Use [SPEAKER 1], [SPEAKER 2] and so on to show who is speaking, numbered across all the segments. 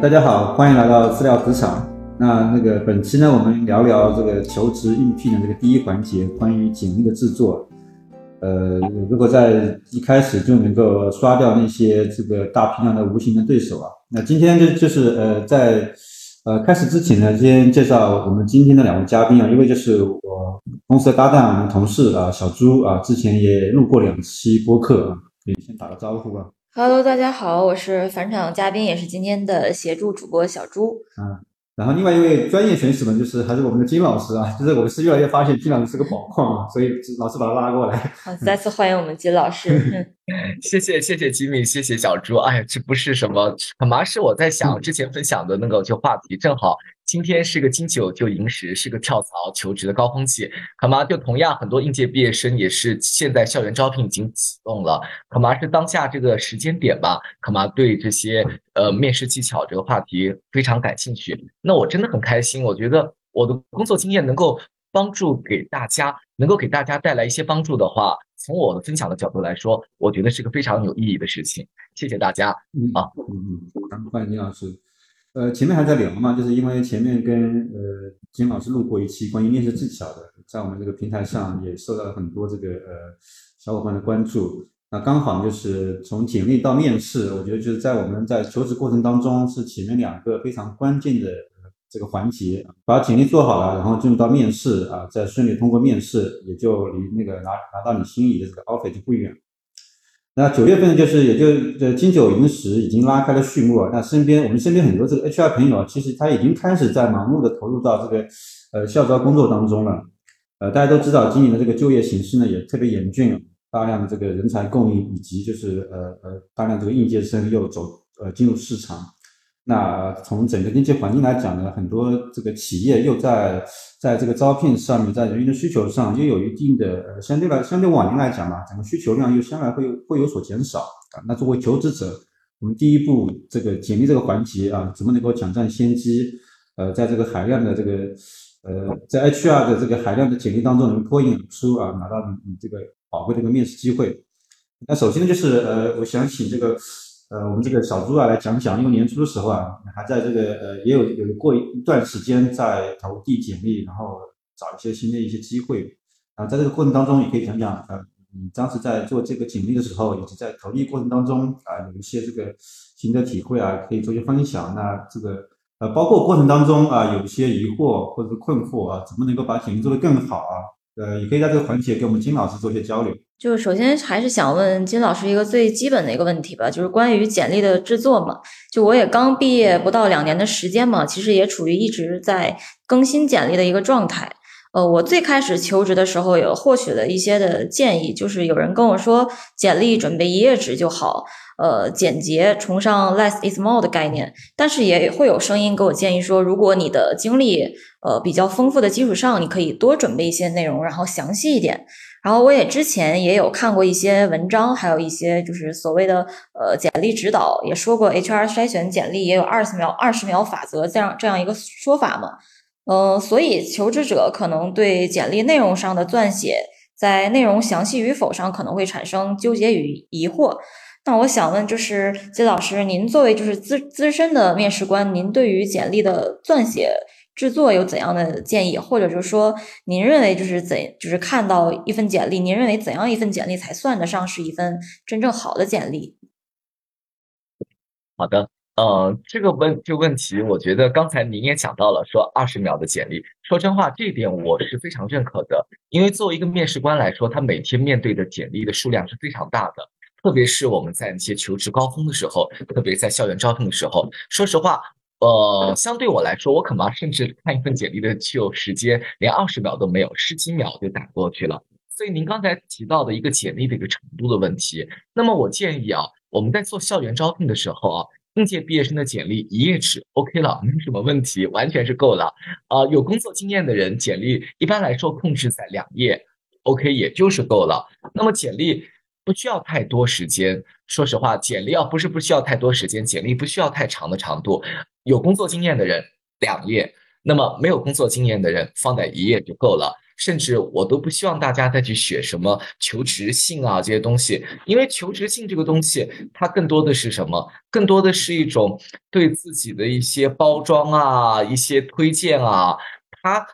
[SPEAKER 1] 大家好，欢迎来到资料职场。那那个本期呢，我们聊聊这个求职应聘的这个第一环节，关于简历的制作。呃，如果在一开始就能够刷掉那些这个大批量的无形的对手啊，那今天就就是呃，在呃开始之前呢，先介绍我们今天的两位嘉宾啊，一位就是我公司的搭档，我们同事啊，小朱啊，之前也录过两期播客啊，可以先打个招呼啊。
[SPEAKER 2] Hello，大家好，我是返场嘉宾，也是今天的协助主播小朱。
[SPEAKER 1] 嗯，然后另外一位专业选手呢，就是还是我们的金老师啊，就是我们是越来越发现金老师是个宝矿啊，所以老师把他拉过来。
[SPEAKER 2] 好，再次欢迎我们金老师。
[SPEAKER 3] 谢谢谢谢吉米，谢谢小朱。哎呀，这不是什么，干嘛是我在想之前分享的那个就话题，正好。今天是个金九就银十，是个跳槽求职的高峰期。可妈就同样很多应届毕业生也是现在校园招聘已经启动了，可妈是当下这个时间点吧？可妈对这些呃面试技巧这个话题非常感兴趣。那我真的很开心，我觉得我的工作经验能够帮助给大家，能够给大家带来一些帮助的话，从我的分享的角度来说，我觉得是个非常有意义的事情。谢谢大家啊，
[SPEAKER 1] 嗯嗯，欢迎李老师。呃，前面还在聊嘛，就是因为前面跟呃金老师录过一期关于面试技巧的，在我们这个平台上也受到了很多这个呃小伙伴的关注。那刚好就是从简历到面试，我觉得就是在我们在求职过程当中是前面两个非常关键的这个环节，把简历做好了，然后进入到面试啊，再顺利通过面试，也就离那个拿拿到你心仪的这个 offer 就不远。那九月份就是也就呃金九银十已经拉开了序幕啊。那身边我们身边很多这个 HR 朋友，其实他已经开始在盲目的投入到这个呃校招工作当中了。呃，大家都知道今年的这个就业形势呢也特别严峻，大量的这个人才供应以及就是呃呃大量这个应届生又走呃进入市场。那从整个经济环境来讲呢，很多这个企业又在在这个招聘上面，在人员的需求上又有一定的呃相对来相对往年来讲嘛，整个需求量又将来会会有所减少啊。那作为求职者，我们第一步这个简历这个环节啊，怎么能够抢占先机？呃，在这个海量的这个呃在 HR 的这个海量的简历当中能脱颖而出啊，拿到你你这个宝贵的一个面试机会。那首先呢，就是呃，我想请这个。呃，我们这个小朱啊来讲讲，因为年初的时候啊，还在这个呃，也有有过一段时间在投递简历，然后找一些新的一些机会啊，在这个过程当中，也可以讲讲呃，你当时在做这个简历的时候，以及在投递过程当中啊，有一些这个新的体会啊，可以做一些分享。那这个呃，包括过程当中啊，有一些疑惑或者是困惑啊，怎么能够把简历做得更好啊？呃，也可以在这个环节跟我们金老师做一些交流。
[SPEAKER 2] 就首先还是想问金老师一个最基本的一个问题吧，就是关于简历的制作嘛。就我也刚毕业不到两年的时间嘛，其实也处于一直在更新简历的一个状态。呃，我最开始求职的时候有获取了一些的建议，就是有人跟我说简历准备一页纸就好，呃，简洁，崇尚 less is more 的概念。但是也会有声音给我建议说，如果你的经历呃比较丰富的基础上，你可以多准备一些内容，然后详细一点。然后我也之前也有看过一些文章，还有一些就是所谓的呃简历指导，也说过 HR 筛选简历也有二十秒二十秒法则这样这样一个说法嘛，嗯，所以求职者可能对简历内容上的撰写，在内容详细与否上可能会产生纠结与疑惑。那我想问，就是金老师，您作为就是资资深的面试官，您对于简历的撰写？制作有怎样的建议，或者就是说，您认为就是怎，就是看到一份简历，您认为怎样一份简历才算得上是一份真正好的简历？
[SPEAKER 3] 好的，呃，这个问这个问题，我觉得刚才您也讲到了，说二十秒的简历。说真话，这一点我是非常认可的，因为作为一个面试官来说，他每天面对的简历的数量是非常大的，特别是我们在一些求职高峰的时候，特别在校园招聘的时候，说实话。呃，相对我来说，我可能甚至看一份简历的就时间连二十秒都没有，十几秒就打过去了。所以您刚才提到的一个简历的一个程度的问题，那么我建议啊，我们在做校园招聘的时候啊，应届毕业生的简历一页纸 OK 了，没什么问题，完全是够了。啊，有工作经验的人简历一般来说控制在两页，OK 也就是够了。那么简历。不需要太多时间。说实话，简历啊不是不需要太多时间，简历不需要太长的长度。有工作经验的人两页，那么没有工作经验的人放在一页就够了。甚至我都不希望大家再去写什么求职信啊这些东西，因为求职信这个东西，它更多的是什么？更多的是一种对自己的一些包装啊，一些推荐啊，它。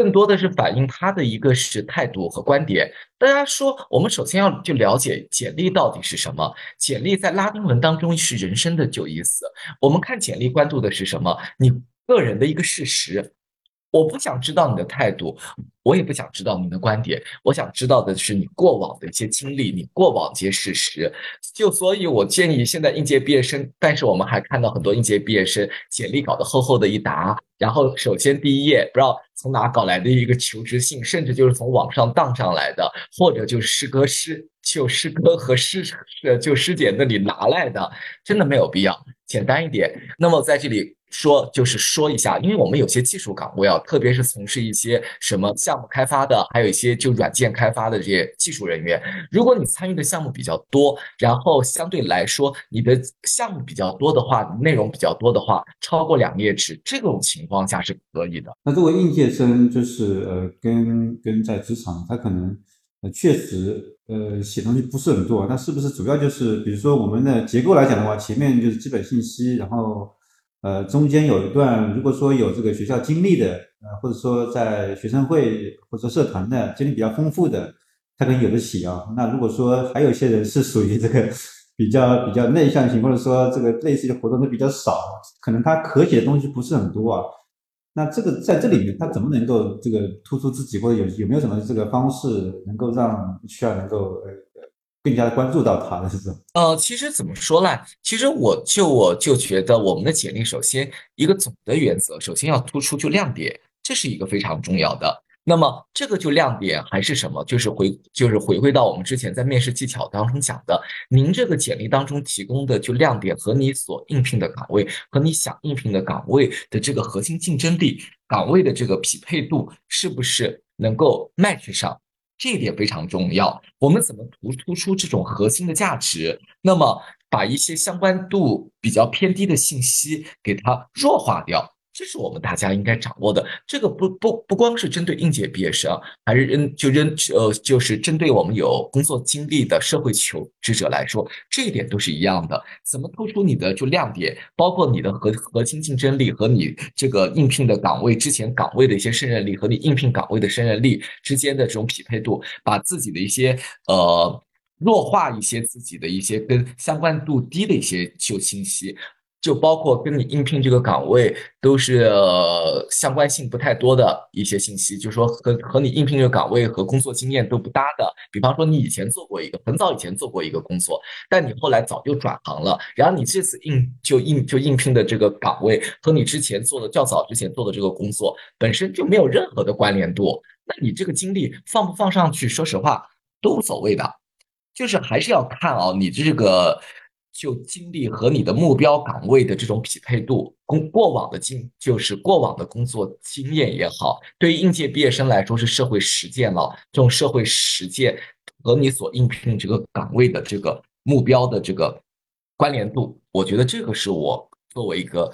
[SPEAKER 3] 更多的是反映他的一个是态度和观点。大家说，我们首先要就了解简历到底是什么？简历在拉丁文当中是人生的就意思。我们看简历关注的是什么？你个人的一个事实。我不想知道你的态度，我也不想知道你的观点，我想知道的是你过往的一些经历，你过往一些事实。就所以，我建议现在应届毕业生，但是我们还看到很多应届毕业生简历搞得厚厚的一沓，然后首先第一页不知道从哪搞来的一个求职信，甚至就是从网上荡上来的，或者就是师哥师就师哥和师就师姐那里拿来的，真的没有必要，简单一点。那么在这里。说就是说一下，因为我们有些技术岗位啊，特别是从事一些什么项目开发的，还有一些就软件开发的这些技术人员，如果你参与的项目比较多，然后相对来说你的项目比较多的话，内容比较多的话，超过两页纸，这种情况下是可以的。
[SPEAKER 1] 那作为应届生，就是呃，跟跟在职场，他可能呃确实呃写东西不是很多，那是不是主要就是比如说我们的结构来讲的话，前面就是基本信息，然后。呃，中间有一段，如果说有这个学校经历的，呃，或者说在学生会或者社团的经历比较丰富的，他可能有的写啊。那如果说还有一些人是属于这个比较比较内向型，或者说这个类似的活动都比较少，可能他可写的东西不是很多啊。那这个在这里面，他怎么能够这个突出自己，或者有有没有什么这个方式能够让需要能够呃？更加关注到他的是这种。
[SPEAKER 3] 呃，其实怎么说呢？其实我就我就觉得，我们的简历首先一个总的原则，首先要突出就亮点，这是一个非常重要的。那么这个就亮点还是什么？就是回就是回归到我们之前在面试技巧当中讲的，您这个简历当中提供的就亮点和你所应聘的岗位和你想应聘的岗位的这个核心竞争力、岗位的这个匹配度是不是能够 match 上？这一点非常重要，我们怎么突突出这种核心的价值？那么把一些相关度比较偏低的信息给它弱化掉。这是我们大家应该掌握的。这个不不不光是针对应届毕业生，还是针就针呃就是针对我们有工作经历的社会求职者来说，这一点都是一样的。怎么突出你的就亮点，包括你的核核心竞争力和你这个应聘的岗位之前岗位的一些胜任力和你应聘岗位的胜任力之间的这种匹配度，把自己的一些呃弱化一些自己的一些跟相关度低的一些就信息。就包括跟你应聘这个岗位都是呃相关性不太多的一些信息，就是说和和你应聘这个岗位和工作经验都不搭的。比方说你以前做过一个很早以前做过一个工作，但你后来早就转行了，然后你这次应就应就应聘的这个岗位和你之前做的较早之前做的这个工作本身就没有任何的关联度，那你这个经历放不放上去，说实话都无所谓的，就是还是要看啊你这个。就经历和你的目标岗位的这种匹配度，工过往的经就是过往的工作经验也好，对于应届毕业生来说是社会实践了。这种社会实践和你所应聘这个岗位的这个目标的这个关联度，我觉得这个是我作为一个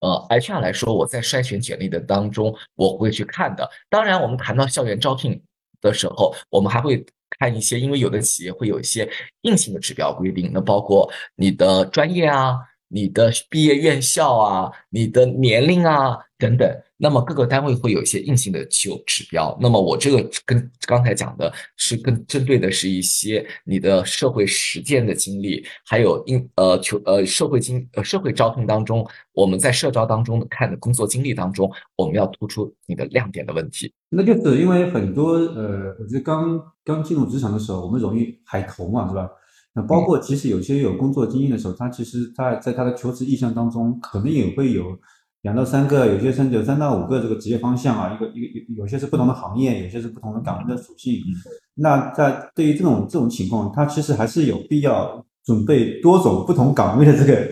[SPEAKER 3] 呃 HR 来说，我在筛选简历的当中我会去看的。当然，我们谈到校园招聘的时候，我们还会。看一些，因为有的企业会有一些硬性的指标规定，那包括你的专业啊、你的毕业院校啊、你的年龄啊等等。那么各个单位会有一些硬性的就指标。那么我这个跟刚才讲的是更针对的是一些你的社会实践的经历，还有应呃求呃社会经呃社会招聘当中，我们在社招当中看的工作经历当中，我们要突出你的亮点的问题。
[SPEAKER 1] 那就是因为很多呃，我觉得刚刚进入职场的时候，我们容易海投嘛，是吧？那包括其实有些有工作经验的时候，他其实他在他的求职意向当中，可能也会有两到三个，有些甚至有三到五个这个职业方向啊，一个一个有些是不同的行业，有些是不同的岗位的属性。那在对于这种这种情况，他其实还是有必要准备多种不同岗位的这个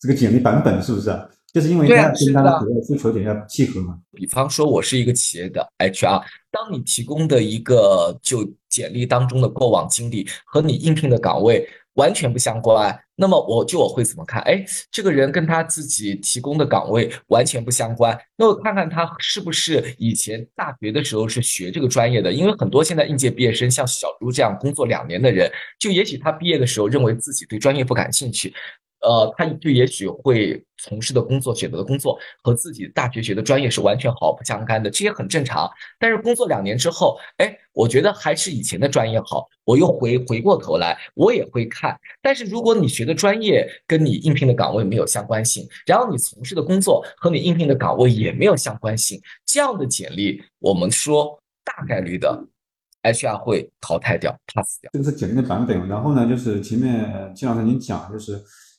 [SPEAKER 1] 这个简历版本，是不是啊？就是因为它跟它的主要诉求点要契合嘛。
[SPEAKER 3] 比方说，我是一个企业的 HR，当你提供的一个就简历当中的过往经历和你应聘的岗位，完全不相关，那么我就我会怎么看？哎，这个人跟他自己提供的岗位完全不相关，那我看看他是不是以前大学的时候是学这个专业的？因为很多现在应届毕业生，像小朱这样工作两年的人，就也许他毕业的时候认为自己对专业不感兴趣。呃，他就也许会从事的工作、选择的工作和自己大学学的专业是完全毫不相干的，这也很正常。但是工作两年之后，哎，我觉得还是以前的专业好，我又回回过头来，我也会看。但是如果你学的专业跟你应聘的岗位没有相关性，然后你从事的工作和你应聘的岗位也没有相关性，这样的简历，我们说大概率的 HR 会淘汰掉，pass 掉。
[SPEAKER 1] 这个是简历的版本。然后呢，就是前面金老师您讲，就是。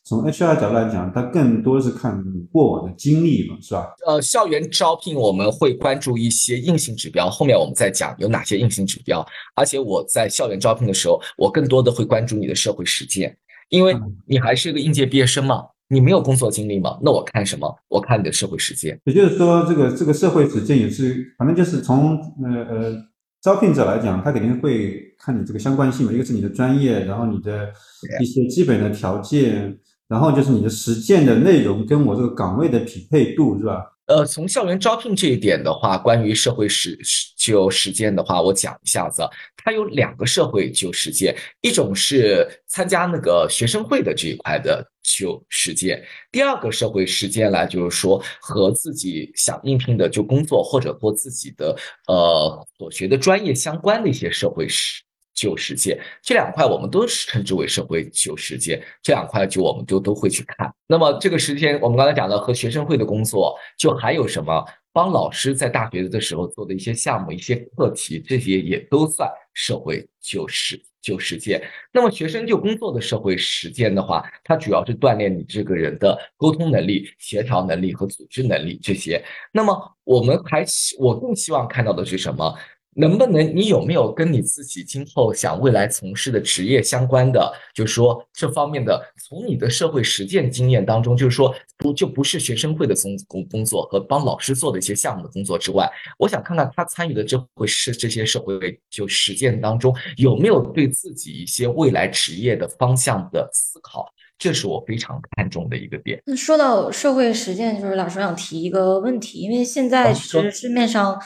[SPEAKER 1] 从 HR 角度来讲，它更多是看你过往的经历嘛，是吧？
[SPEAKER 3] 呃，校园招聘我们会关注一些硬性指标，后面我们再讲有哪些硬性指标。而且我在校园招聘的时候，我更多的会关注你的社会实践，因为你还是一个应届毕业生嘛，你没有工作经历嘛，那我看什么？我看你的社会实践。
[SPEAKER 1] 也就是说，这个这个社会实践也是，反正就是从呃呃招聘者来讲，他肯定会看你这个相关性嘛，一个是你的专业，然后你的一些基本的条件。然后就是你的实践的内容跟我这个岗位的匹配度是吧？
[SPEAKER 3] 呃，从校园招聘这一点的话，关于社会实就实践的话，我讲一下子，它有两个社会就实践，一种是参加那个学生会的这一块的就实践，第二个社会实践来就是说和自己想应聘的就工作或者做自己的呃所学的专业相关的一些社会实。旧世界这两块我们都是称之为社会旧世界，这两块就我们就都会去看。那么这个时间我们刚才讲的和学生会的工作，就还有什么帮老师在大学的时候做的一些项目、一些课题，这些也都算社会旧世旧世界。那么学生就工作的社会实践的话，它主要是锻炼你这个人的沟通能力、协调能力和组织能力这些。那么我们还我更希望看到的是什么？能不能？你有没有跟你自己今后想未来从事的职业相关的？就是说这方面的，从你的社会实践经验当中，就是说不就不是学生会的工工工作和帮老师做的一些项目的工作之外，我想看看他参与的这会是这些社会就实践当中有没有对自己一些未来职业的方向的思考，这是我非常看重的一个点。
[SPEAKER 2] 那说到社会实践，就是老师想提一个问题，因为现在其实市面上。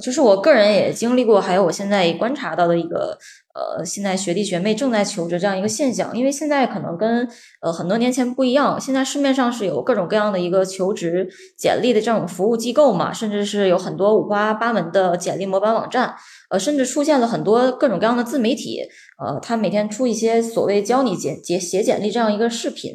[SPEAKER 2] 就是我个人也经历过，还有我现在观察到的一个，呃，现在学弟学妹正在求职这样一个现象。因为现在可能跟呃很多年前不一样，现在市面上是有各种各样的一个求职简历的这种服务机构嘛，甚至是有很多五花八门的简历模板网站，呃，甚至出现了很多各种各样的自媒体，呃，他每天出一些所谓教你简简写简历这样一个视频，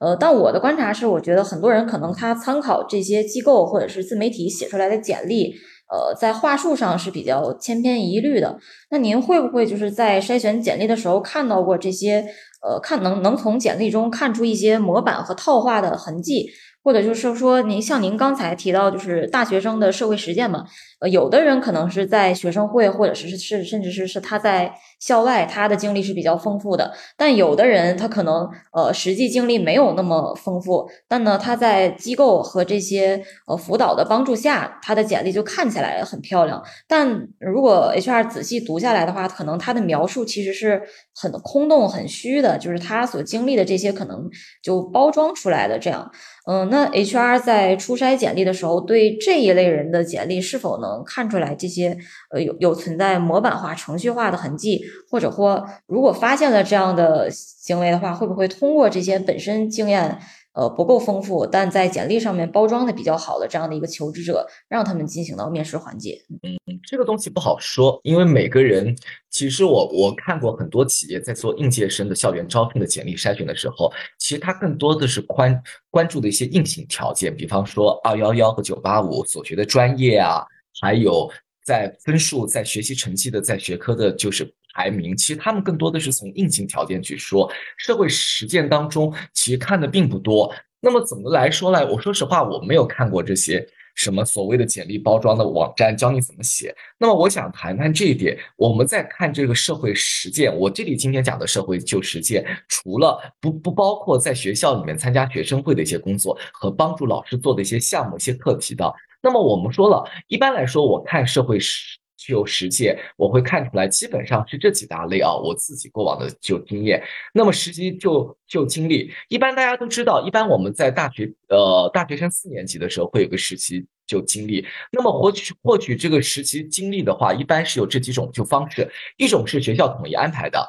[SPEAKER 2] 呃，但我的观察是，我觉得很多人可能他参考这些机构或者是自媒体写出来的简历。呃，在话术上是比较千篇一律的。那您会不会就是在筛选简历的时候看到过这些？呃，看能能从简历中看出一些模板和套话的痕迹？或者就是说，您像您刚才提到，就是大学生的社会实践嘛，呃，有的人可能是在学生会，或者是是甚至是是他在校外，他的经历是比较丰富的。但有的人他可能呃实际经历没有那么丰富，但呢他在机构和这些呃辅导的帮助下，他的简历就看起来很漂亮。但如果 HR 仔细读下来的话，可能他的描述其实是很空洞、很虚的，就是他所经历的这些可能就包装出来的这样。嗯，那 HR 在初筛简历的时候，对这一类人的简历是否能能看出来这些呃有有存在模板化、程序化的痕迹，或者或如果发现了这样的行为的话，会不会通过这些本身经验呃不够丰富，但在简历上面包装的比较好的这样的一个求职者，让他们进行到面试环节？
[SPEAKER 3] 嗯，这个东西不好说，因为每个人。其实我我看过很多企业在做应届生的校园招聘的简历筛选的时候，其实它更多的是关关注的一些硬性条件，比方说二幺幺和九八五所学的专业啊，还有在分数、在学习成绩的、在学科的，就是排名。其实他们更多的是从硬性条件去说，社会实践当中其实看的并不多。那么怎么来说呢？我说实话，我没有看过这些。什么所谓的简历包装的网站教你怎么写？那么我想谈谈这一点。我们在看这个社会实践，我这里今天讲的社会就实践，除了不不包括在学校里面参加学生会的一些工作和帮助老师做的一些项目、一些课题的。那么我们说了一般来说，我看社会实就实践，我会看出来，基本上是这几大类啊。我自己过往的就经验，那么实习就就经历，一般大家都知道，一般我们在大学呃大学生四年级的时候会有个实习就经历。那么获取获取这个实习经历的话，一般是有这几种就方式，一种是学校统一安排的。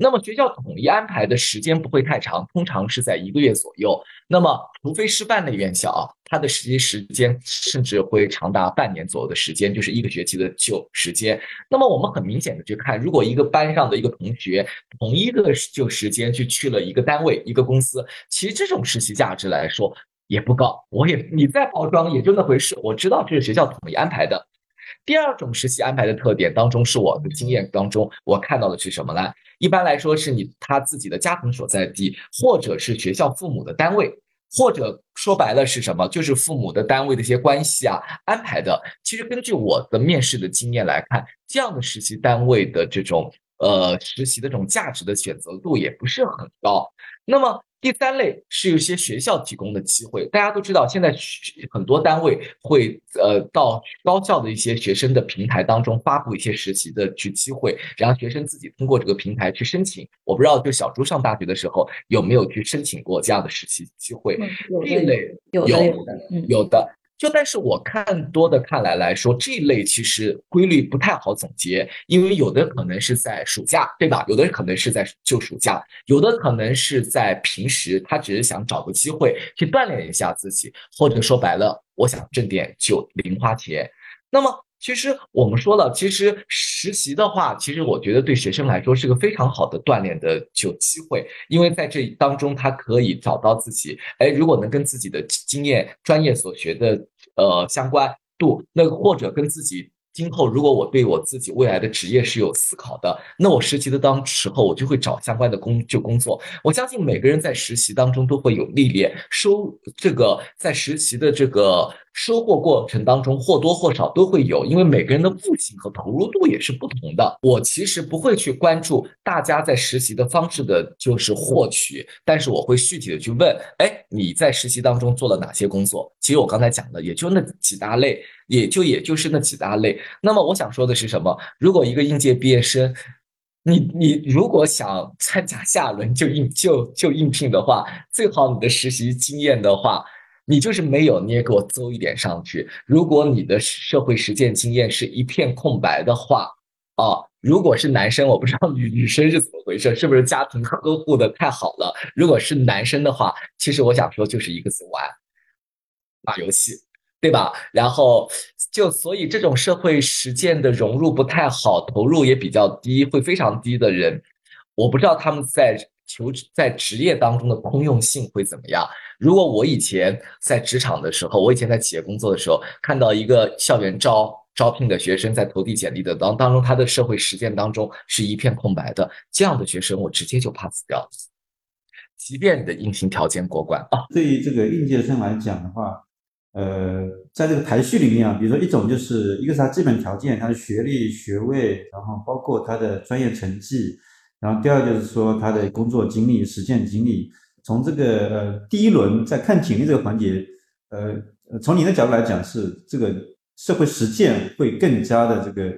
[SPEAKER 3] 那么学校统一安排的时间不会太长，通常是在一个月左右。那么除非师范类院校啊，它的实习时间甚至会长达半年左右的时间，就是一个学期的就时间。那么我们很明显的去看，如果一个班上的一个同学同一个就时间去去了一个单位、一个公司，其实这种实习价值来说也不高。我也你再包装也就那回事，我知道这是学校统一安排的。第二种实习安排的特点当中，是我的经验当中我看到的是什么呢？一般来说，是你他自己的家庭所在地，或者是学校父母的单位，或者说白了是什么？就是父母的单位的一些关系啊安排的。其实根据我的面试的经验来看，这样的实习单位的这种呃实习的这种价值的选择度也不是很高。那么。第三类是一些学校提供的机会，大家都知道，现在很多单位会呃到高校的一些学生的平台当中发布一些实习的去机会，然后学生自己通过这个平台去申请。我不知道，就小朱上大学的时候有没有去申请过这样的实习机会？这类
[SPEAKER 2] 有
[SPEAKER 3] 有
[SPEAKER 2] 的
[SPEAKER 3] 有的。就但是我看多的看来来说，这一类其实规律不太好总结，因为有的可能是在暑假，对吧？有的可能是在就暑假，有的可能是在平时，他只是想找个机会去锻炼一下自己，或者说白了，我想挣点就零花钱。那么。其实我们说了，其实实习的话，其实我觉得对学生来说是个非常好的锻炼的就机会，因为在这当中他可以找到自己，哎，如果能跟自己的经验、专业所学的呃相关度，那或者跟自己。今后如果我对我自己未来的职业是有思考的，那我实习的当时候我就会找相关的工就工作。我相信每个人在实习当中都会有历练，收这个在实习的这个收获过程当中或多或少都会有，因为每个人的悟性和投入度也是不同的。我其实不会去关注大家在实习的方式的就是获取，但是我会具体的去问，哎，你在实习当中做了哪些工作？其实我刚才讲的也就那几大类。也就也就是那几大类。那么我想说的是什么？如果一个应届毕业生，你你如果想参加下轮就应就就应聘的话，最好你的实习经验的话，你就是没有，你也给我邹一点上去。如果你的社会实践经验是一片空白的话，啊，如果是男生，我不知道女女生是怎么回事，是不是家庭呵护的太好了？如果是男生的话，其实我想说就是一个字玩，打游戏。对吧？然后就所以这种社会实践的融入不太好，投入也比较低，会非常低的人，我不知道他们在求职在职业当中的通用性会怎么样。如果我以前在职场的时候，我以前在企业工作的时候，看到一个校园招招聘的学生在投递简历的当当中，他的社会实践当中是一片空白的，这样的学生我直接就 pass 掉，即便你的硬性条件过关啊。
[SPEAKER 1] 对于这个应届生来讲的话。呃，在这个排序里面啊，比如说一种就是一个是他基本条件，他的学历、学位，然后包括他的专业成绩，然后第二就是说他的工作经历、实践经历。从这个呃第一轮在看简历这个环节，呃，从你的角度来讲，是这个社会实践会更加的这个。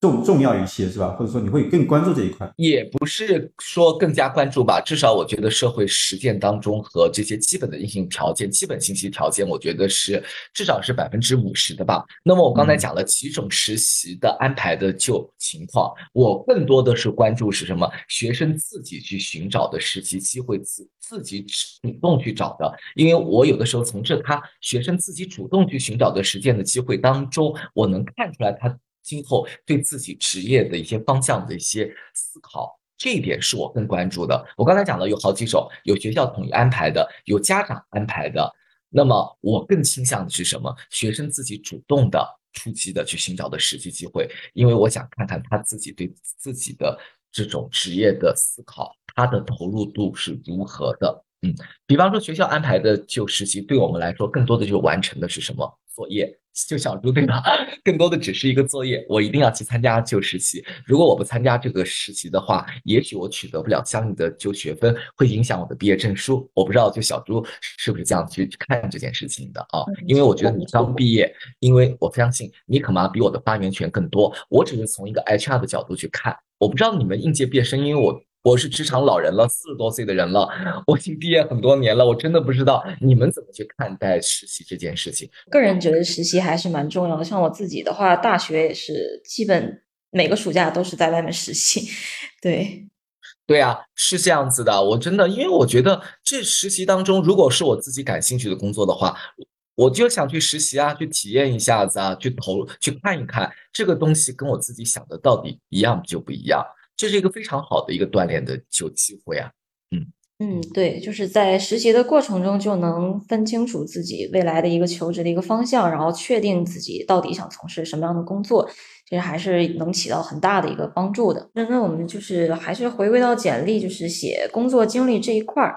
[SPEAKER 1] 重重要一些是吧？或者说你会更关注这一块？
[SPEAKER 3] 也不是说更加关注吧，至少我觉得社会实践当中和这些基本的硬性条件、基本信息条件，我觉得是至少是百分之五十的吧。那么我刚才讲了几种实习的安排的就情况，我更多的是关注是什么？学生自己去寻找的实习机会，自自己主动去找的。因为我有的时候从这他学生自己主动去寻找的实践的机会当中，我能看出来他。今后对自己职业的一些方向的一些思考，这一点是我更关注的。我刚才讲的有好几种，有学校统一安排的，有家长安排的。那么我更倾向的是什么？学生自己主动的、出击的去寻找的实际机会，因为我想看看他自己对自己的这种职业的思考，他的投入度是如何的。嗯，比方说学校安排的就实习，对我们来说更多的就完成的是什么作业？就小猪对吧？更多的只是一个作业，我一定要去参加就实习。如果我不参加这个实习的话，也许我取得不了相应的就学分，会影响我的毕业证书。我不知道就小猪是不是这样去看这件事情的啊？因为我觉得你刚毕业，因为我相信你可能比我的发言权更多。我只是从一个 HR 的角度去看，我不知道你们应届毕业生，因为我。我是职场老人了，四十多岁的人了，我已经毕业很多年了，我真的不知道你们怎么去看待实习这件事情。
[SPEAKER 2] 个人觉得实习还是蛮重要的，像我自己的话，大学也是基本每个暑假都是在外面实习。对，
[SPEAKER 3] 对啊，是这样子的。我真的，因为我觉得这实习当中，如果是我自己感兴趣的工作的话，我就想去实习啊，去体验一下子啊，去投去看一看这个东西跟我自己想的到底一样就不一样。这是一个非常好的一个锻炼的就机会啊，
[SPEAKER 2] 嗯嗯，对，就是在实习的过程中就能分清楚自己未来的一个求职的一个方向，然后确定自己到底想从事什么样的工作，其实还是能起到很大的一个帮助的。那那我们就是还是回归到简历，就是写工作经历这一块儿。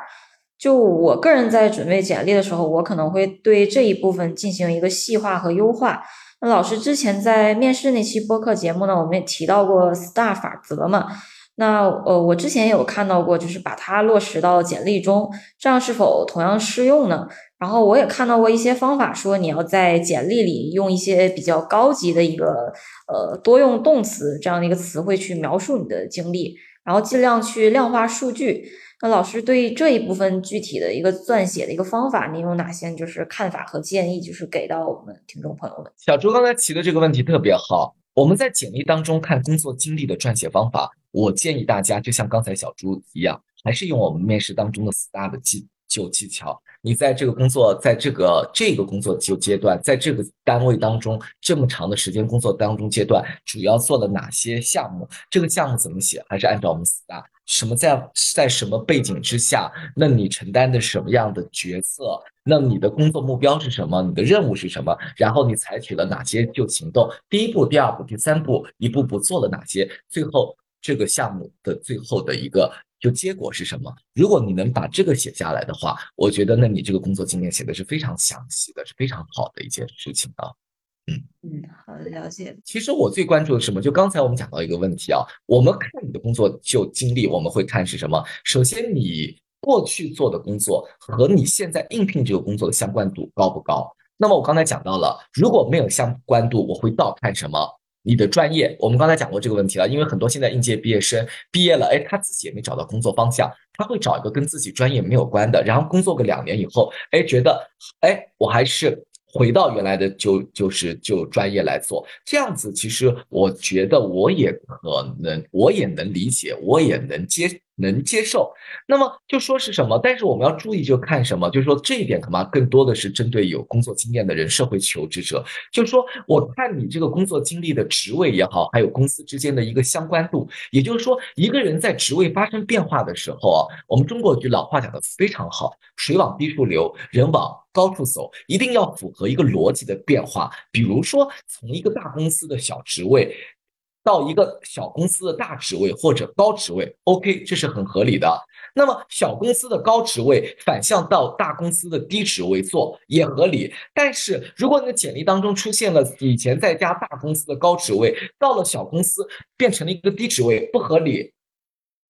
[SPEAKER 2] 就我个人在准备简历的时候，我可能会对这一部分进行一个细化和优化。那老师之前在面试那期播客节目呢，我们也提到过 STAR 法则嘛。那呃，我之前有看到过，就是把它落实到简历中，这样是否同样适用呢？然后我也看到过一些方法，说你要在简历里用一些比较高级的一个呃多用动词这样的一个词汇去描述你的经历，然后尽量去量化数据。那老师对这一部分具体的一个撰写的一个方法，您有哪些就是看法和建议，就是给到我们听众朋友们？
[SPEAKER 3] 小朱刚才提的这个问题特别好，我们在简历当中看工作经历的撰写方法，我建议大家就像刚才小朱一样，还是用我们面试当中的 STAR 的技就技巧。你在这个工作，在这个这个工作就阶段，在这个单位当中这么长的时间工作当中阶段，主要做了哪些项目？这个项目怎么写？还是按照我们 STAR？什么在在什么背景之下？那你承担的什么样的角色？那你的工作目标是什么？你的任务是什么？然后你采取了哪些就行动？第一步、第二步、第三步，一步步做了哪些？最后这个项目的最后的一个就结果是什么？如果你能把这个写下来的话，我觉得那你这个工作经验写的是非常详细的，是非常好的一件事情啊。
[SPEAKER 2] 嗯嗯，好的，了解。
[SPEAKER 3] 其实我最关注的是什么？就刚才我们讲到一个问题啊，我们看你的工作就经历，我们会看是什么？首先，你过去做的工作和你现在应聘这个工作的相关度高不高？那么我刚才讲到了，如果没有相关度，我会倒看什么？你的专业。我们刚才讲过这个问题了，因为很多现在应届毕业生毕业了，哎，他自己也没找到工作方向，他会找一个跟自己专业没有关的，然后工作个两年以后，哎，觉得，哎，我还是。回到原来的就就是就专业来做，这样子其实我觉得我也可能，我也能理解，我也能接。能接受，那么就说是什么？但是我们要注意，就看什么？就是说这一点可能更多的是针对有工作经验的人，社会求职者。就是说，我看你这个工作经历的职位也好，还有公司之间的一个相关度。也就是说，一个人在职位发生变化的时候啊，我们中国有句老话讲的非常好：水往低处流，人往高处走，一定要符合一个逻辑的变化。比如说，从一个大公司的小职位。到一个小公司的大职位或者高职位，OK，这是很合理的。那么小公司的高职位反向到大公司的低职位做也合理。但是如果你的简历当中出现了以前在一家大公司的高职位，到了小公司变成了一个低职位，不合理。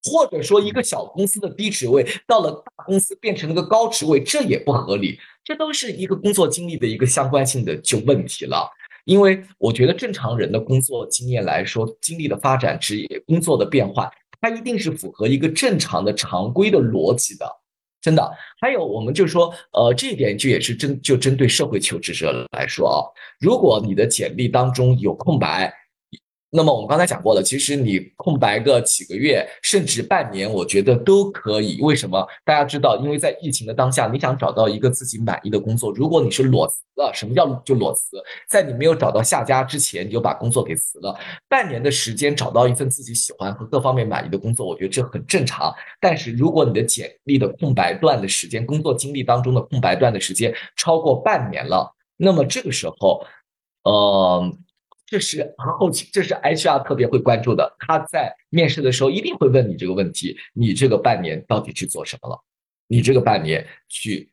[SPEAKER 3] 或者说一个小公司的低职位到了大公司变成了一个高职位，这也不合理。这都是一个工作经历的一个相关性的就问题了。因为我觉得正常人的工作经验来说，经历的发展、职业工作的变化，它一定是符合一个正常的、常规的逻辑的，真的。还有，我们就说，呃，这一点就也是针就针对社会求职者来说啊，如果你的简历当中有空白。那么我们刚才讲过了，其实你空白个几个月，甚至半年，我觉得都可以。为什么？大家知道，因为在疫情的当下，你想找到一个自己满意的工作，如果你是裸辞了，什么叫就裸辞？在你没有找到下家之前，你就把工作给辞了。半年的时间找到一份自己喜欢和各方面满意的工作，我觉得这很正常。但是如果你的简历的空白段的时间，工作经历当中的空白段的时间超过半年了，那么这个时候，呃。这是后期，这是 HR 特别会关注的。他在面试的时候一定会问你这个问题：你这个半年到底去做什么了？你这个半年去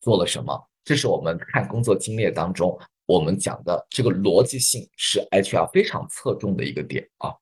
[SPEAKER 3] 做了什么？这是我们看工作经历当中我们讲的这个逻辑性是 HR 非常侧重的一个点啊。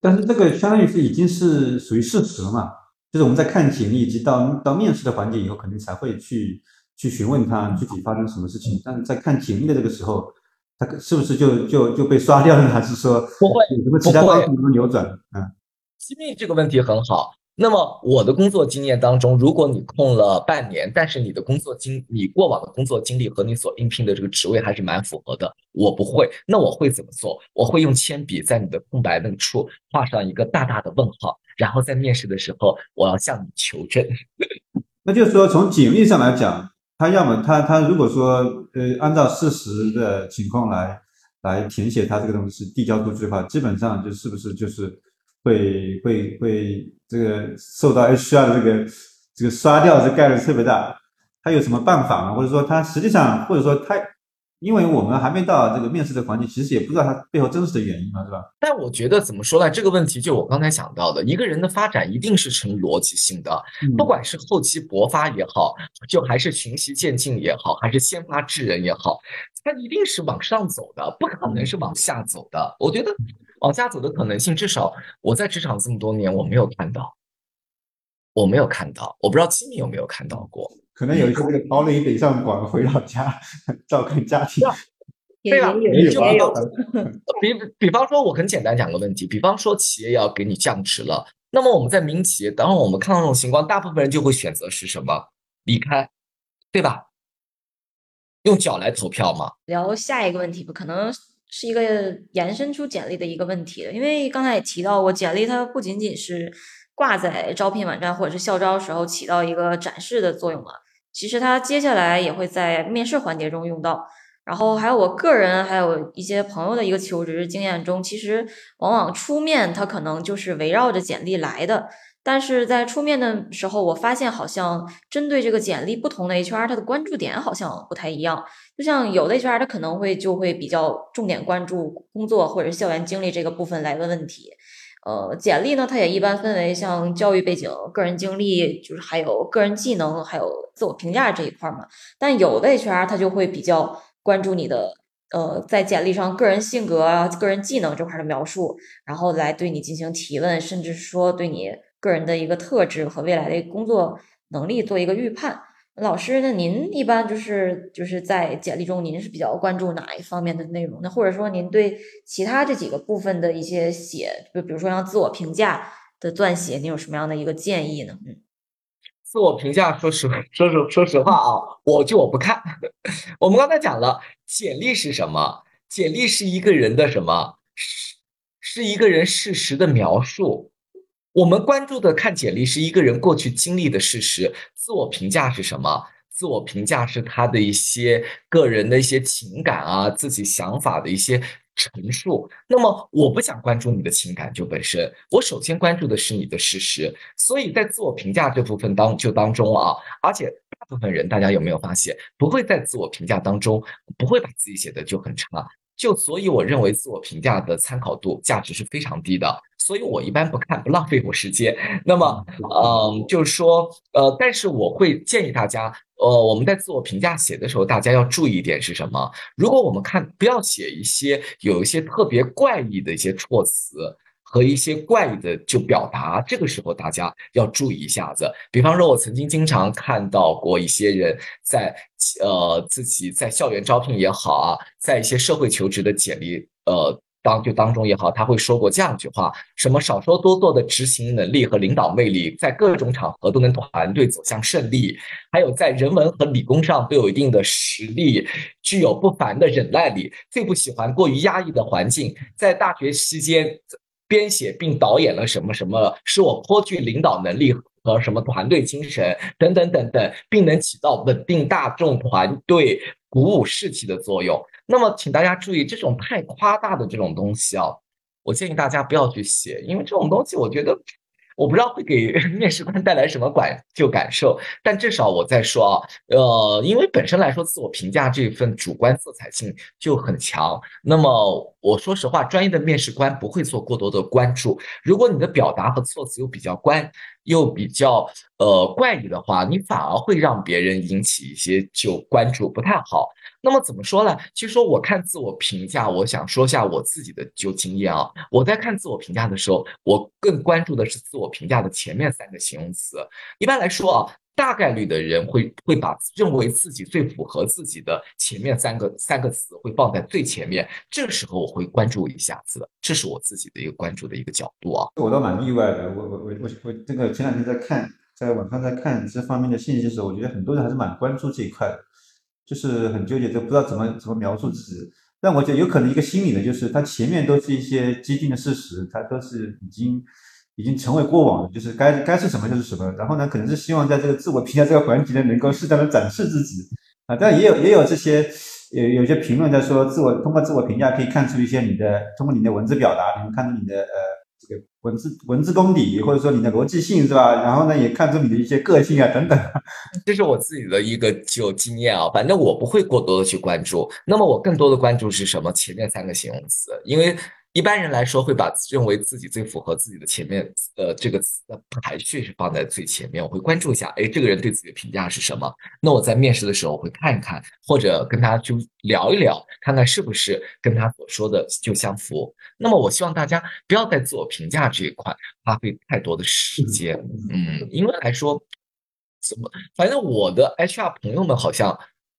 [SPEAKER 1] 但是这个相当于是已经是属于事实了嘛？就是我们在看简历以及到到面试的环节以后，肯定才会去去询问他具体发生什么事情。但是在看简历的这个时候，他是不是就就就被刷掉了，还是说
[SPEAKER 3] 不会
[SPEAKER 1] 有什么其他方式能扭转？嗯，
[SPEAKER 3] 机密这个问题很好。那么我的工作经验当中，如果你空了半年，但是你的工作经你过往的工作经历和你所应聘的这个职位还是蛮符合的，我不会，那我会怎么做？我会用铅笔在你的空白那个处画上一个大大的问号，然后在面试的时候我要向你求证。
[SPEAKER 1] 那就是说，从简历上来讲，他要么他他如果说呃按照事实的情况来来填写他这个东西递交出去的话，基本上就是不是就是。会会会这个受到 HR 的这个这个刷掉这概率特别大，他有什么办法吗？或者说他实际上或者说他，因为我们还没到这个面试的环节，其实也不知道他背后真实的原因嘛，是吧？
[SPEAKER 3] 但我觉得怎么说呢？这个问题就我刚才想到的，一个人的发展一定是成逻辑性的，不管是后期勃发也好，就还是循序渐进也好，还是先发制人也好，他一定是往上走的，不可能是往下走的。我觉得。往下走的可能性，至少我在职场这么多年，我没有看到，我没有看到，我不知道金明有没有看到过。
[SPEAKER 1] 可能有一些这个逃离北上广回老家 照看家庭，
[SPEAKER 3] 对吧？
[SPEAKER 2] 也
[SPEAKER 3] 就
[SPEAKER 2] 有。
[SPEAKER 3] 比比方说，我很简单讲个问题，比方说企业要给你降职了，那么我们在民企业，当我们看到这种情况，大部分人就会选择是什么？离开，对吧？用脚来投票嘛？
[SPEAKER 2] 聊下一个问题吧，可能。是一个延伸出简历的一个问题因为刚才也提到过，简历它不仅仅是挂在招聘网站或者是校招时候起到一个展示的作用了，其实它接下来也会在面试环节中用到。然后还有我个人还有一些朋友的一个求职经验中，其实往往出面它可能就是围绕着简历来的。但是在出面的时候，我发现好像针对这个简历，不同的 HR 他的关注点好像不太一样。就像有的 HR 他可能会就会比较重点关注工作或者是校园经历这个部分来问问题。呃，简历呢，它也一般分为像教育背景、个人经历，就是还有个人技能，还有自我评价这一块嘛。但有的 HR 他就会比较关注你的呃，在简历上个人性格啊、个人技能这块的描述，然后来对你进行提问，甚至说对你。个人的一个特质和未来的工作能力做一个预判。老师，那您一般就是就是在简历中，您是比较关注哪一方面的内容？那或者说，您对其他这几个部分的一些写，就比如说像自我评价的撰写，您有什么样的一个建议呢？嗯，
[SPEAKER 3] 自我评价，说实说实说实话啊，我就我不看。我们刚才讲了，简历是什么？简历是一个人的什么？是是一个人事实的描述。我们关注的看简历是一个人过去经历的事实，自我评价是什么？自我评价是他的一些个人的一些情感啊，自己想法的一些陈述。那么我不想关注你的情感就本身，我首先关注的是你的事实。所以在自我评价这部分当就当中啊，而且大部分人大家有没有发现，不会在自我评价当中不会把自己写的就很差。就所以我认为自我评价的参考度价值是非常低的，所以我一般不看，不浪费我时间。那么，嗯，就是说，呃，但是我会建议大家，呃，我们在自我评价写的时候，大家要注意一点是什么？如果我们看，不要写一些有一些特别怪异的一些措辞。和一些怪异的就表达，这个时候大家要注意一下子。比方说，我曾经经常看到过一些人在呃自己在校园招聘也好啊，在一些社会求职的简历呃当就当中也好，他会说过这样一句话：什么少说多做的执行能力和领导魅力，在各种场合都能团队走向胜利；还有在人文和理工上都有一定的实力，具有不凡的忍耐力。最不喜欢过于压抑的环境，在大学期间。编写并导演了什么什么，使我颇具领导能力和什么团队精神等等等等，并能起到稳定大众团队、鼓舞士气的作用。那么，请大家注意，这种太夸大的这种东西啊，我建议大家不要去写，因为这种东西，我觉得。我不知道会给面试官带来什么感就感受，但至少我在说啊，呃，因为本身来说，自我评价这份主观色彩性就很强。那么我说实话，专业的面试官不会做过多的关注。如果你的表达和措辞又比较关，又比较呃怪异的话，你反而会让别人引起一些就关注，不太好。那么怎么说呢？其实说我看自我评价，我想说下我自己的就经验啊。我在看自我评价的时候，我更关注的是自我评价的前面三个形容词。一般来说啊。大概率的人会会把认为自己最符合自己的前面三个三个词会放在最前面，这时候我会关注一下子，这是我自己的一个关注的一个角度啊。
[SPEAKER 1] 我倒蛮意外的，我我我我我这个前两天在看，在网上在看这方面的信息的时候，我觉得很多人还是蛮关注这一块的，就是很纠结，就不知道怎么怎么描述自己。但我觉得有可能一个心理的，就是他前面都是一些既定的事实，他都是已经。已经成为过往了，就是该该是什么就是什么。然后呢，可能是希望在这个自我评价这个环节呢，能够适当的展示自己啊。但也有也有这些有有些评论在说，自我通过自我评价可以看出一些你的通过你的文字表达，能看出你的呃这个文字文字功底，或者说你的逻辑性是吧？然后呢，也看出你的一些个性啊等等。
[SPEAKER 3] 这是我自己的一个就经验啊，反正我不会过多的去关注。那么我更多的关注是什么？前面三个形容词，因为。一般人来说，会把认为自己最符合自己的前面，呃，这个词的排序是放在最前面。我会关注一下，哎，这个人对自己的评价是什么？那我在面试的时候会看一看，或者跟他就聊一聊，看看是不是跟他所说的就相符。那么我希望大家不要在自我评价这一块花费太多的时间，嗯，因为来说，怎么，反正我的 HR 朋友们好像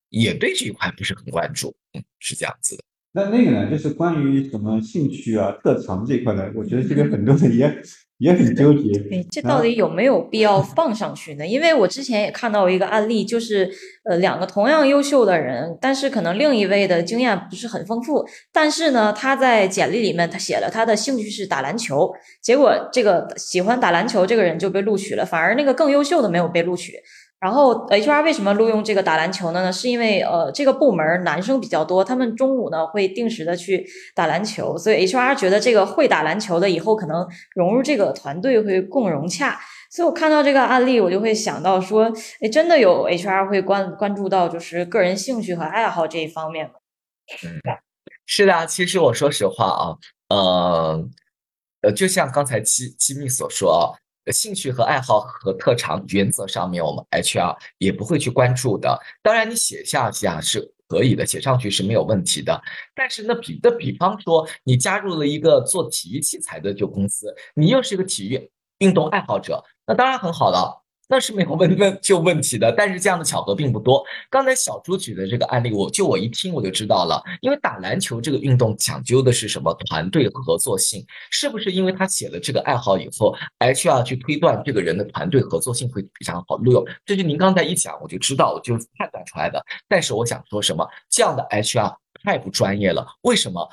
[SPEAKER 3] 也对这一块不是很关注，嗯，是这样子的。
[SPEAKER 1] 那那个呢，就是关于什么兴趣啊、特长这块呢？我觉得这个很多人也也很纠结。
[SPEAKER 2] 对，这到底有没有必要放上去呢？因为我之前也看到一个案例，就是呃，两个同样优秀的人，但是可能另一位的经验不是很丰富，但是呢，他在简历里面他写了他的兴趣是打篮球，结果这个喜欢打篮球这个人就被录取了，反而那个更优秀的没有被录取。然后 HR 为什么录用这个打篮球的呢？是因为呃这个部门男生比较多，他们中午呢会定时的去打篮球，所以 HR 觉得这个会打篮球的以后可能融入这个团队会更融洽。所以我看到这个案例，我就会想到说，哎，真的有 HR 会关关注到就是个人兴趣和爱好这一方面吗？
[SPEAKER 3] 是的，是的，其实我说实话啊，呃呃，就像刚才机机密所说啊。兴趣和爱好和特长，原则上面我们 HR 也不会去关注的。当然，你写下下是可以的，写上去是没有问题的。但是，那比的比方说，你加入了一个做体育器材的就公司，你又是一个体育运动爱好者，那当然很好了。那是没有问问就问题的，但是这样的巧合并不多。刚才小朱举的这个案例，我就我一听我就知道了，因为打篮球这个运动讲究的是什么？团队合作性，是不是？因为他写了这个爱好以后，HR 去推断这个人的团队合作性会非常好。录用，这就您刚才一讲，我就知道，我就判断出来的。但是我想说什么？这样的 HR 太不专业了。为什么？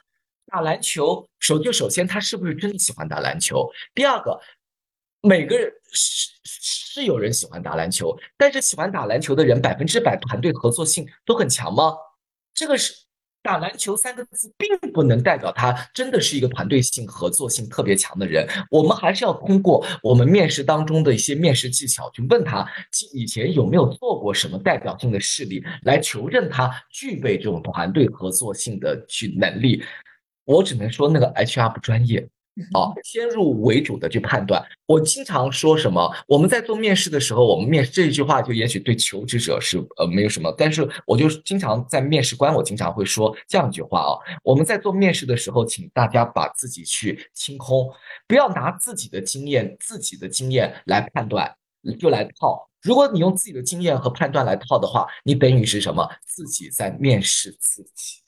[SPEAKER 3] 打篮球，首就首先他是不是真的喜欢打篮球？第二个，每个人是。是有人喜欢打篮球，但是喜欢打篮球的人百分之百团队合作性都很强吗？这个是打篮球三个字，并不能代表他真的是一个团队性合作性特别强的人。我们还是要通过我们面试当中的一些面试技巧去问他以前有没有做过什么代表性的事例，来求证他具备这种团队合作性的去能力。我只能说那个 HR 不专业。好，先入为主的去判断。我经常说什么？我们在做面试的时候，我们面试这一句话就也许对求职者是呃没有什么，但是我就经常在面试官，我经常会说这样一句话啊：我们在做面试的时候，请大家把自己去清空，不要拿自己的经验、自己的经验来判断，就来套。如果你用自己的经验和判断来套的话，你等于是什么？自己在面试自己。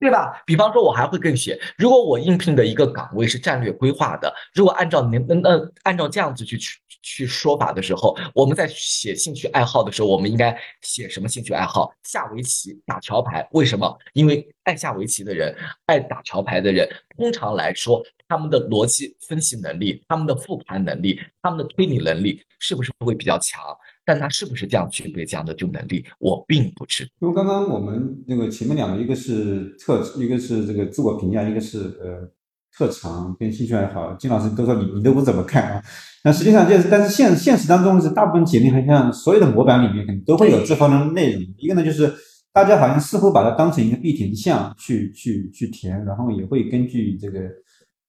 [SPEAKER 3] 对吧？比方说，我还会更写，如果我应聘的一个岗位是战略规划的，如果按照您那那按照这样子去去去说法的时候，我们在写兴趣爱好的时候，我们应该写什么兴趣爱好？下围棋、打桥牌。为什么？因为爱下围棋的人、爱打桥牌的人，通常来说，他们的逻辑分析能力、他们的复盘能力、他们的推理能力，是不是会比较强？但他是不是这样具备这样的就能力，我并不知。
[SPEAKER 1] 因为刚刚我们那个前面两个，一个是特，一个是这个自我评价，一个是呃特长跟兴趣爱好。金老师都说你你都不怎么看啊？那实际上就是，但是现现实当中是大部分简历好像所有的模板里面可能都会有这方面的内容。一个呢就是大家好像似乎把它当成一个必填项去去去填，然后也会根据这个，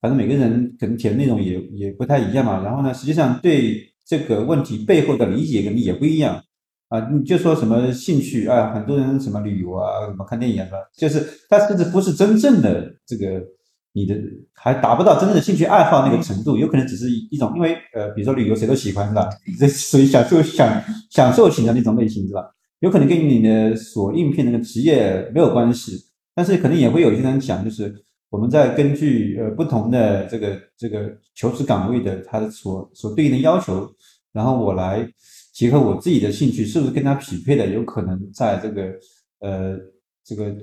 [SPEAKER 1] 反正每个人可能填的内容也也不太一样嘛。然后呢，实际上对这个问题背后的理解可能也不一样啊。你就说什么兴趣啊，很多人什么旅游啊，什么看电影啊，是吧？就是他甚至不是真正的这个。你的还达不到真正的兴趣爱好那个程度，有可能只是一种，因为呃，比如说旅游谁都喜欢是吧？这属于享受享享受型的那种类型是吧？有可能跟你的所应聘那个职业没有关系，但是可能也会有一些人讲，就是我们在根据呃不同的这个这个求职岗位的他的所所对应的要求，然后我来结合我自己的兴趣是不是跟他匹配的，有可能在这个呃这个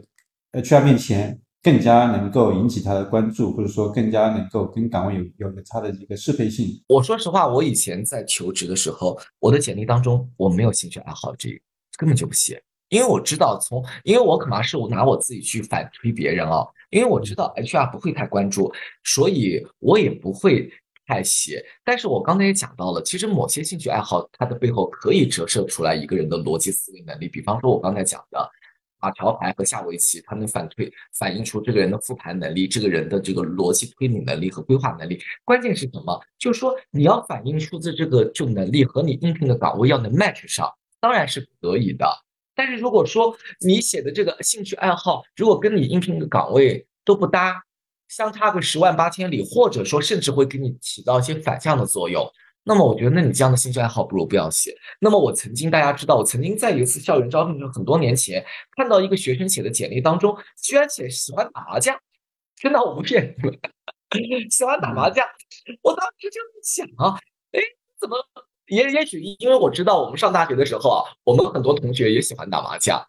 [SPEAKER 1] HR 面前。更加能够引起他的关注，或者说更加能够跟岗位有有个他的一个适配性。
[SPEAKER 3] 我说实话，我以前在求职的时候，我的简历当中我没有兴趣爱好这个，根本就不写，因为我知道从，因为我可能是我拿我自己去反推别人啊，因为我知道 HR 不会太关注，所以我也不会太斜。但是我刚才也讲到了，其实某些兴趣爱好它的背后可以折射出来一个人的逻辑思维能力，比方说我刚才讲的。啊，桥牌和下围棋，它能反推反映出这个人的复盘能力，这个人的这个逻辑推理能力和规划能力。关键是什么？就是说你要反映出的这个就能力和你应聘的岗位要能 match 上，当然是可以的。但是如果说你写的这个兴趣爱好，如果跟你应聘的岗位都不搭，相差个十万八千里，或者说甚至会给你起到一些反向的作用。那么我觉得，那你这样的兴趣爱好不如不要写。那么我曾经，大家知道，我曾经在一次校园招聘的时候，很多年前看到一个学生写的简历当中，居然写喜欢打麻将，真的我不骗你们，喜欢打麻将。我当时就在想啊，哎，怎么也也许因为我知道我们上大学的时候啊，我们很多同学也喜欢打麻将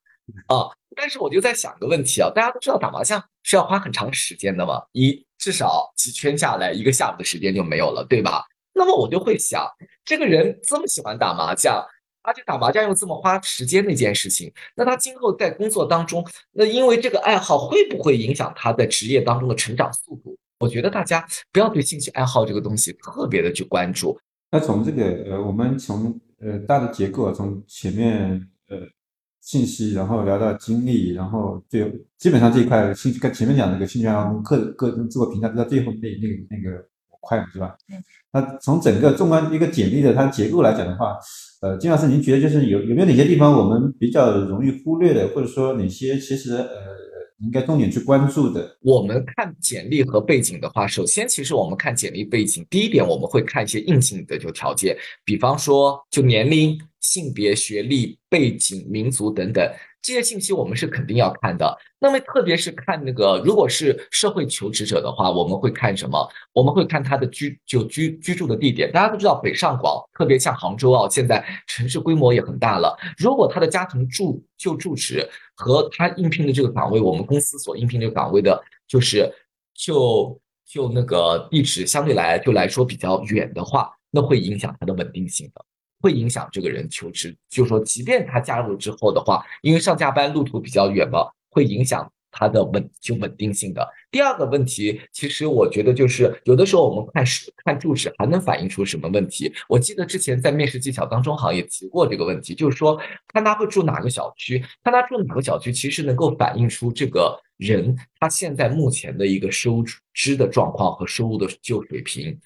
[SPEAKER 3] 啊，但是我就在想个问题啊，大家都知道打麻将是要花很长时间的嘛，一至少几圈下来，一个下午的时间就没有了，对吧？那么我就会想，这个人这么喜欢打麻将，而且打麻将又这么花时间那件事情，那他今后在工作当中，那因为这个爱好会不会影响他在职业当中的成长速度？我觉得大家不要对兴趣爱好这个东西特别的去关注。
[SPEAKER 1] 那从这个呃，我们从呃大的结构，从前面呃信息，然后聊到经历，然后最基本上这一块兴趣跟前面讲那个兴趣爱好，个个人自我评价都在最后那那个那个。块是吧？嗯那从整个纵观一个简历的它结构来讲的话，呃，金老师，您觉得就是有有没有哪些地方我们比较容易忽略的，或者说哪些其实呃应该重点去关注的？
[SPEAKER 3] 我们看简历和背景的话，首先其实我们看简历背景，第一点我们会看一些硬性的就条件，比方说就年龄、性别、学历、背景、民族等等。这些信息我们是肯定要看的。那么，特别是看那个，如果是社会求职者的话，我们会看什么？我们会看他的居就居居住的地点。大家都知道，北上广，特别像杭州啊，现在城市规模也很大了。如果他的家庭住就住址和他应聘的这个岗位，我们公司所应聘这个岗位的，就是就就那个地址相对来就来说比较远的话，那会影响他的稳定性的。会影响这个人求职，就是说，即便他加入之后的话，因为上下班路途比较远嘛，会影响他的稳就稳定性的。第二个问题，其实我觉得就是有的时候我们看是看住址还能反映出什么问题？我记得之前在面试技巧当中好像也提过这个问题，就是说看他会住哪个小区，看他住哪个小区，其实能够反映出这个人他现在目前的一个收支的状况和收入的就水平。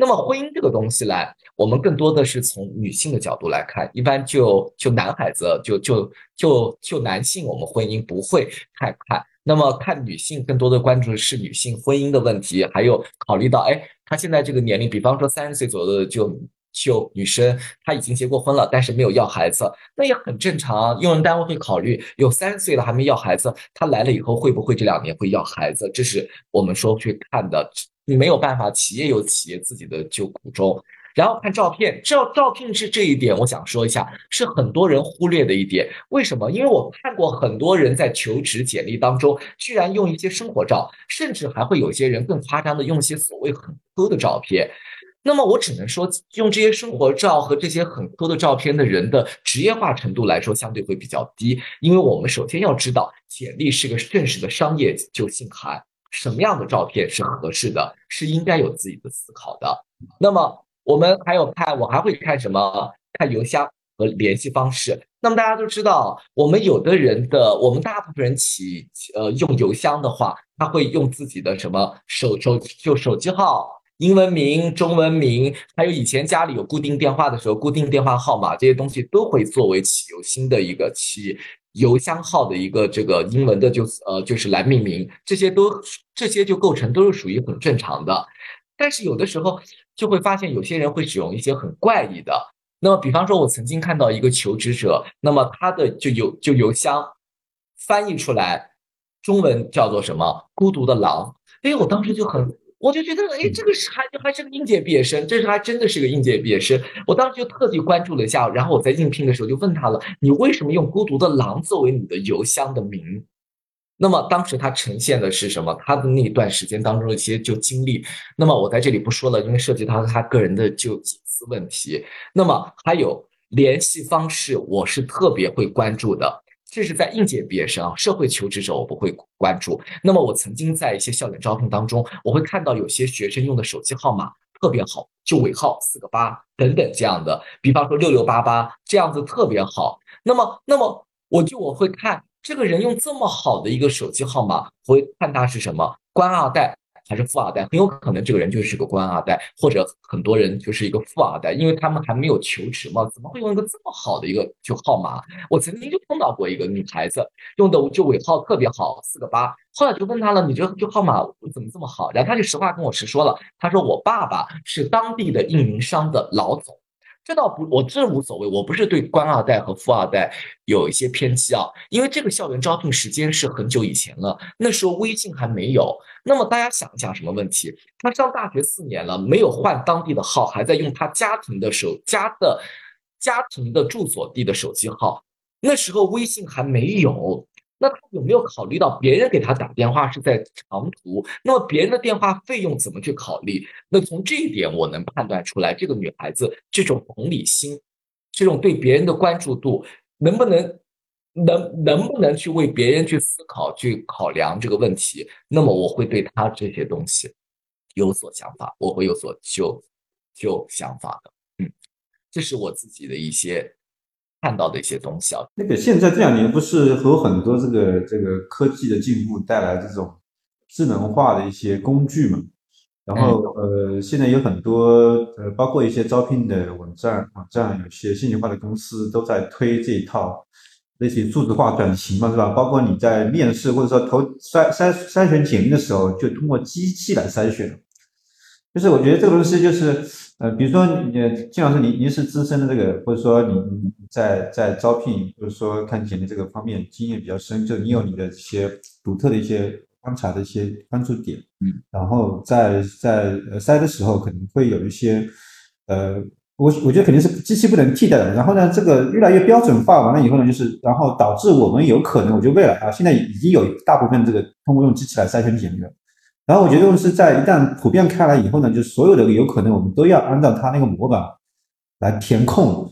[SPEAKER 3] 那么婚姻这个东西来，我们更多的是从女性的角度来看，一般就就男孩子就就就就男性，我们婚姻不会太看。那么看女性，更多的关注的是女性婚姻的问题，还有考虑到，哎，她现在这个年龄，比方说三十岁左右的就就女生，她已经结过婚了，但是没有要孩子，那也很正常。用人单位会考虑，有三十岁了还没要孩子，她来了以后会不会这两年会要孩子？这是我们说去看的。你没有办法，企业有企业自己的就苦衷，然后看照片，照照片是这一点，我想说一下，是很多人忽略的一点。为什么？因为我看过很多人在求职简历当中，居然用一些生活照，甚至还会有些人更夸张的用一些所谓很抠的照片。那么我只能说，用这些生活照和这些很抠的照片的人的职业化程度来说，相对会比较低。因为我们首先要知道，简历是个正式的商业就信函。什么样的照片是合适的，是应该有自己的思考的。那么我们还有看，我还会看什么？看邮箱和联系方式。那么大家都知道，我们有的人的，我们大部分人起呃用邮箱的话，他会用自己的什么手手就手机号、英文名、中文名，还有以前家里有固定电话的时候，固定电话号码这些东西都会作为起邮新的一个起邮箱号的一个这个英文的就呃就是来命名，这些都这些就构成都是属于很正常的。但是有的时候就会发现有些人会使用一些很怪异的。那么，比方说，我曾经看到一个求职者，那么他的就邮就邮箱翻译出来，中文叫做什么？孤独的狼。哎，我当时就很，我就觉得，哎，这个是还还是个应届毕业生，这是还真的是个应届毕业生。我当时就特地关注了一下，然后我在应聘的时候就问他了，你为什么用孤独的狼作为你的邮箱的名？那么当时他呈现的是什么？他的那段时间当中的一些就经历。那么我在这里不说了，因为涉及到他个人的就隐私问题。那么还有联系方式，我是特别会关注的。这是在应届毕业生啊，社会求职者我不会关注。那么我曾经在一些校园招聘当中，我会看到有些学生用的手机号码特别好，就尾号四个八等等这样的，比方说六六八八这样子特别好。那么，那么我就我会看。这个人用这么好的一个手机号码，我会看他是什么官二代还是富二代？很有可能这个人就是个官二代，或者很多人就是一个富二代，因为他们还没有求职嘛，怎么会用一个这么好的一个就号码？我曾经就碰到过一个女孩子，用的就尾号特别好，四个八。后来就问他了，你这就号码怎么这么好？然后他就实话跟我实说了，他说我爸爸是当地的运营商的老总。这倒不，我这无所谓，我不是对官二代和富二代有一些偏激啊，因为这个校园招聘时间是很久以前了，那时候微信还没有。那么大家想一想什么问题？他上大学四年了，没有换当地的号，还在用他家庭的手家的家庭的住所地的手机号，那时候微信还没有。那他有没有考虑到别人给他打电话是在长途？那么别人的电话费用怎么去考虑？那从这一点我能判断出来，这个女孩子这种同理心，这种对别人的关注度，能不能能能不能去为别人去思考、去考量这个问题？那么我会对她这些东西有所想法，我会有所就就想法的。嗯，这是我自己的一些。看到的一些东西啊，
[SPEAKER 1] 那个现在这两年不是有很多这个这个科技的进步带来这种智能化的一些工具嘛，然后呃，现在有很多呃，包括一些招聘的网站网站，有些信息化的公司都在推这一套类似于数字化转型嘛，是吧？包括你在面试或者说投筛筛筛选简历的时候，就通过机器来筛选，就是我觉得这个东西就是。呃，比如说你金老师，您您是资深的这个，或者说你你在在招聘，或者说看简历这个方面经验比较深，就你有你的一些独特的一些观察的一些关注点，
[SPEAKER 3] 嗯，
[SPEAKER 1] 然后在在筛的时候可能会有一些，呃，我我觉得肯定是机器不能替代的。然后呢，这个越来越标准化完了以后呢，就是然后导致我们有可能，我觉得未来啊，现在已经有大部分这个通过用机器来筛选简历了。然后我觉得是在一旦普遍开来以后呢，就所有的有可能我们都要按照它那个模板来填空。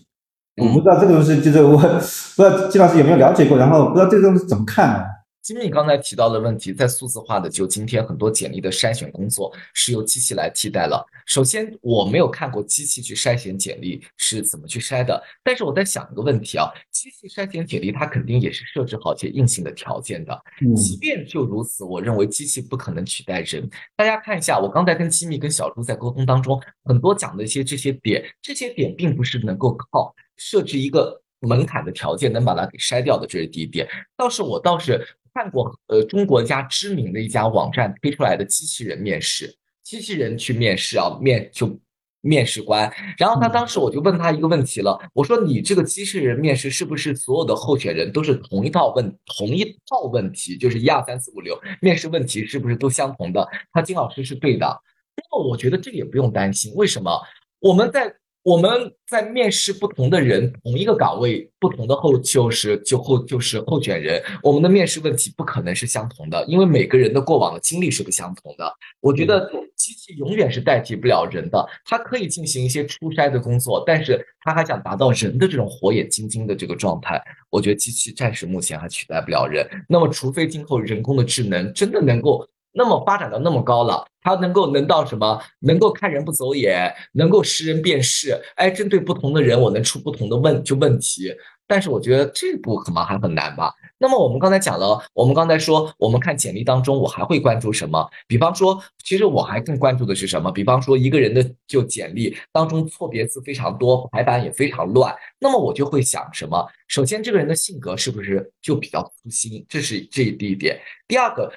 [SPEAKER 1] 我不知道这个东西，就是我不知道季老师有没有了解过，然后不知道这个东西怎么看呢？
[SPEAKER 3] 其实你刚才提到的问题，在数字化的就今天很多简历的筛选工作是由机器来替代了。首先，我没有看过机器去筛选简历是怎么去筛的，但是我在想一个问题啊，机器筛选简历它肯定也是设置好一些硬性的条件的。即便就如此，我认为机器不可能取代人。大家看一下，我刚才跟机密跟小朱在沟通当中，很多讲的一些这些点，这些点并不是能够靠设置一个门槛的条件能把它给筛掉的，这是第一点。倒是我倒是。看过呃，中国家知名的一家网站推出来的机器人面试，机器人去面试啊，面就面试官。然后他当时我就问他一个问题了，我说你这个机器人面试是不是所有的候选人都是同一套问同一套问题，就是一二三四五六，面试问题是不是都相同的？他金老师是对的。那么我觉得这个也不用担心，为什么？我们在。我们在面试不同的人，同一个岗位，不同的候就是就候就是候选人，我们的面试问题不可能是相同的，因为每个人的过往的经历是不相同的。我觉得机器永远是代替不了人的，它可以进行一些初筛的工作，但是它还想达到人的这种火眼金睛的这个状态，我觉得机器暂时目前还取代不了人。那么，除非今后人工的智能真的能够。那么发展到那么高了，他能够能到什么？能够看人不走眼，能够识人辨事。哎，针对不同的人，我能出不同的问就问题。但是我觉得这步可能还很难吧。那么我们刚才讲了，我们刚才说，我们看简历当中，我还会关注什么？比方说，其实我还更关注的是什么？比方说，一个人的就简历当中错别字非常多，排版也非常乱，那么我就会想什么？首先，这个人的性格是不是就比较粗心？这是这第一点。第二个，